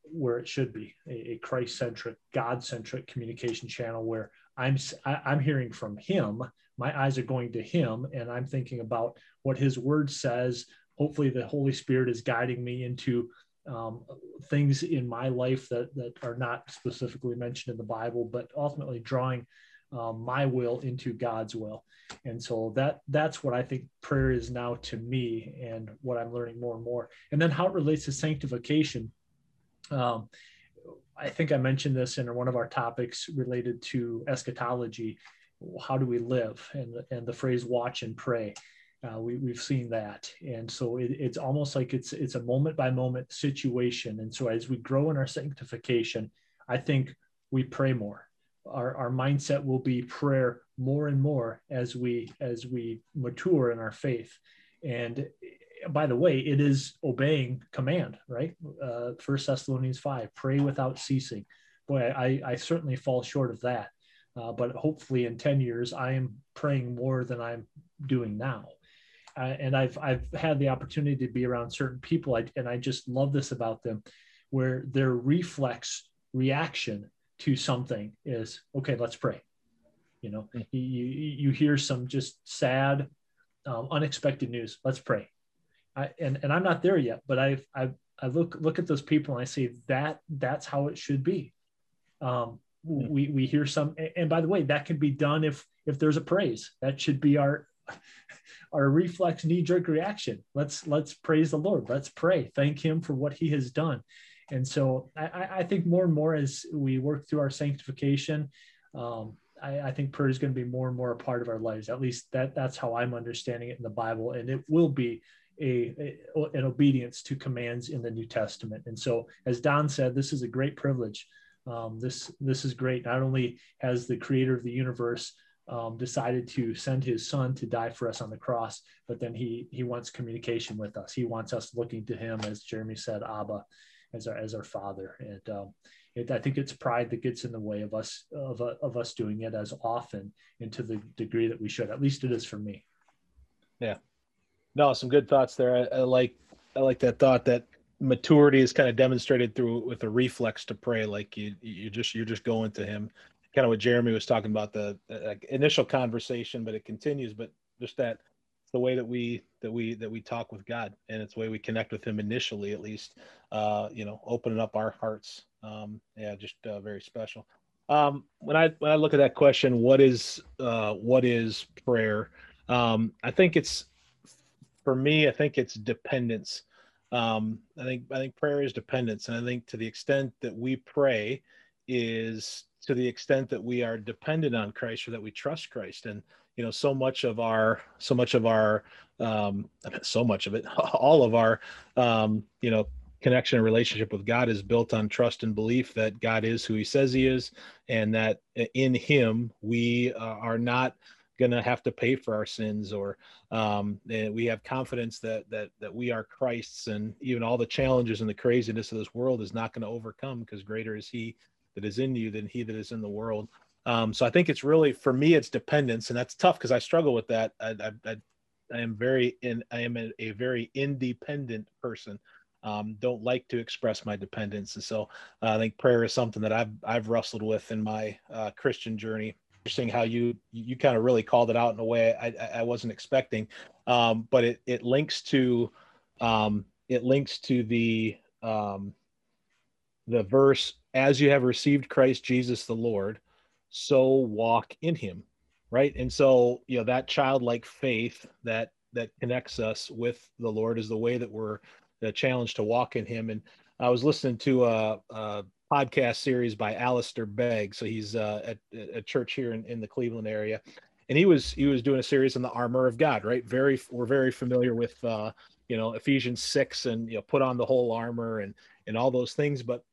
where it should be a, a Christ centric, God centric communication channel where I'm, I, I'm hearing from him. My eyes are going to him and I'm thinking about what his word says, hopefully the Holy Spirit is guiding me into um, things in my life that, that are not specifically mentioned in the Bible, but ultimately drawing um, my will into God's will. And so that that's what I think prayer is now to me and what I'm learning more and more. And then how it relates to sanctification. Um, I think I mentioned this in one of our topics related to eschatology. How do we live? And, and the phrase watch and pray. Uh, we, we've seen that. And so it, it's almost like it's it's a moment by moment situation. And so as we grow in our sanctification i think we pray more. Our, our mindset will be prayer more and more as we as we mature in our faith. And by the way it is obeying command right? Uh, first thessalonians 5 pray without ceasing. Boy i i certainly fall short of that. Uh, but hopefully in 10 years i am praying more than i'm doing now uh, and I've I've had the opportunity to be around certain people, I, and I just love this about them, where their reflex reaction to something is okay. Let's pray. You know, you, you you hear some just sad, um, unexpected news. Let's pray. I, and and I'm not there yet, but I I I look look at those people and I say that that's how it should be. Um, we we hear some, and by the way, that can be done if if there's a praise. That should be our our reflex knee jerk reaction. Let's let's praise the Lord. Let's pray. Thank Him for what He has done. And so I, I think more and more as we work through our sanctification, um, I, I, think prayer is going to be more and more a part of our lives. At least that that's how I'm understanding it in the Bible, and it will be a, a an obedience to commands in the New Testament. And so, as Don said, this is a great privilege. Um, this this is great. Not only has the Creator of the universe um, decided to send his son to die for us on the cross, but then he he wants communication with us. He wants us looking to him, as Jeremy said, Abba, as our as our father. And um, it, I think it's pride that gets in the way of us of, of us doing it as often and to the degree that we should. At least it is for me. Yeah. No, some good thoughts there. I, I like I like that thought that maturity is kind of demonstrated through with a reflex to pray like you you just you're just going to him kind of what Jeremy was talking about the uh, initial conversation, but it continues. But just that the way that we that we that we talk with God, and it's the way we connect with Him initially, at least. Uh, you know, opening up our hearts. Um, yeah, just uh, very special. Um, when I when I look at that question, what is uh, what is prayer? Um, I think it's for me. I think it's dependence. Um, I think I think prayer is dependence, and I think to the extent that we pray is to the extent that we are dependent on Christ or that we trust Christ. And you know, so much of our, so much of our, um, so much of it, all of our, um, you know, connection and relationship with God is built on trust and belief that God is who He says He is, and that in Him we uh, are not going to have to pay for our sins, or um, we have confidence that that that we are Christ's, and even all the challenges and the craziness of this world is not going to overcome because greater is He that is in you than he that is in the world. Um, so I think it's really for me it's dependence, and that's tough because I struggle with that. I, I, I, I, am very in I am a, a very independent person. Um, don't like to express my dependence, and so uh, I think prayer is something that I've I've wrestled with in my uh, Christian journey. Interesting how you you kind of really called it out in a way I, I wasn't expecting, um, but it it links to um, it links to the um, the verse as you have received Christ Jesus the Lord, so walk in him. Right. And so, you know, that childlike faith that that connects us with the Lord is the way that we're challenged to walk in him. And I was listening to a, a podcast series by Alistair Begg. So he's uh, at a church here in, in the Cleveland area. And he was he was doing a series on the armor of God, right? Very we're very familiar with uh, you know Ephesians six and you know put on the whole armor and and all those things. But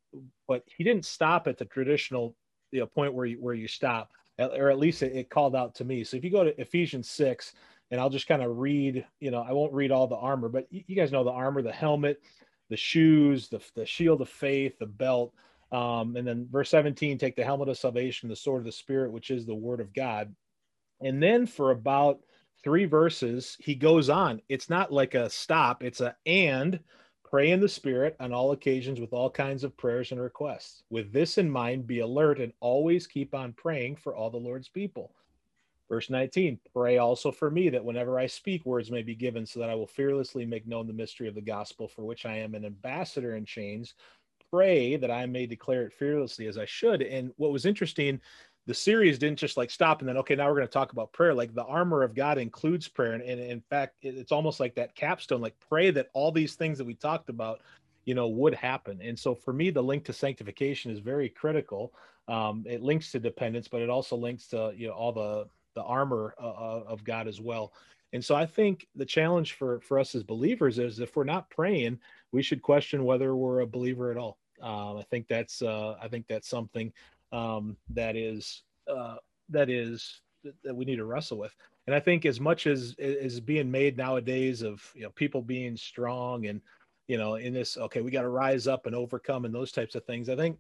but he didn't stop at the traditional you know point where you where you stop or at least it, it called out to me. So if you go to ephesians 6 and i'll just kind of read you know i won't read all the armor but you, guys know the armor the helmet the shoes the, the shield of faith the belt um, and then verse 17 take the helmet of salvation the sword of the spirit which is the word of god. And then for about three verses he goes on. It's not like a stop it's a and Pray in the Spirit on all occasions with all kinds of prayers and requests. With this in mind, be alert and always keep on praying for all the Lord's people. Verse 19 Pray also for me that whenever I speak, words may be given, so that I will fearlessly make known the mystery of the gospel for which I am an ambassador in chains. Pray that I may declare it fearlessly as I should. And what was interesting the series didn't just like stop and then okay now we're going to talk about prayer. Like the armor of god includes prayer. And, and in fact it's almost like that capstone like pray that all these things that we talked about you know would happen. And so for me the link to sanctification is very critical. Um, it links to dependence but it also links to you know all the the armor uh, uh of god as well. And so i think the challenge for for us as believers is if we're not praying we should question whether we're a believer at all. Um, i think that's uh, i think that's something um, that is uh, that is that we need to wrestle with. And I think as much as is being made nowadays of you know people being strong and you know in this okay we got to rise up and overcome and those types of things. I think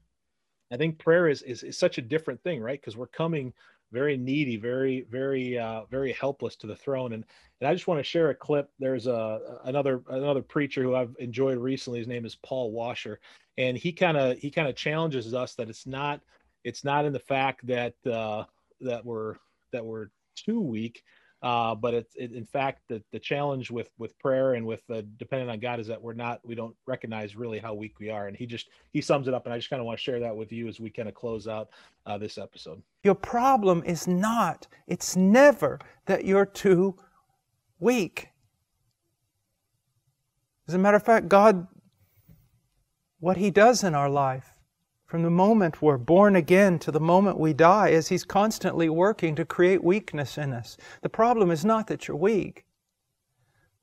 I think prayer is is, is such a different thing, right? Because we're coming very needy, very very uh, very helpless to the throne. And and I just want to share a clip. There's a another another preacher who I've enjoyed recently. His name is Paul Washer, and he kind of he kind of challenges us that it's not it's not in the fact that uh, that we're that we're too weak. Uh, but it's it, in fact the the challenge with with prayer and with uh, depending on God is that we're not we don't recognize really how weak we are, and he just he sums it up, and I just kind of want to share that with you as we kind of close out uh, this episode. Your problem is not, it's never that you're too weak. As a matter of fact, God, what He does in our life, from the moment we're born again to the moment we die, is He's constantly working to create weakness in us. The problem is not that you're weak.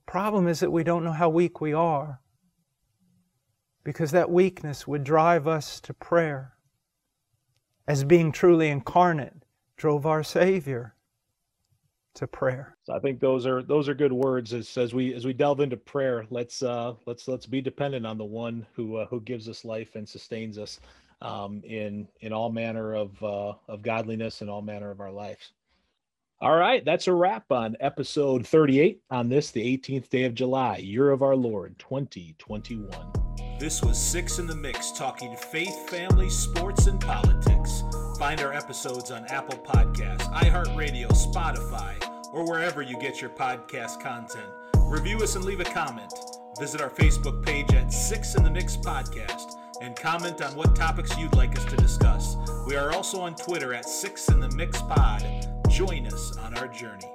The problem is that we don't know how weak we are. Because that weakness would drive us to prayer as being truly incarnate drove our Savior to prayer. So I think those are those are good words as as we as we delve into prayer. Let's uh let's let's be dependent on the one who uh, who gives us life and sustains us um, in in all manner of uh, of godliness and all manner of our lives. All right, that's a wrap on episode 38 on this, the 18th day of July, year of our Lord, 2021. This was Six in the Mix, talking faith, family, sports, and politics. Find our episodes on Apple Podcasts, iHeartRadio, Spotify, or wherever you get your podcast content. Review us and leave a comment. Visit our Facebook page at Six in the Mix Podcast and comment on what topics you'd like us to discuss. We are also on Twitter at Six in the Mix Pod. Join us on our journey.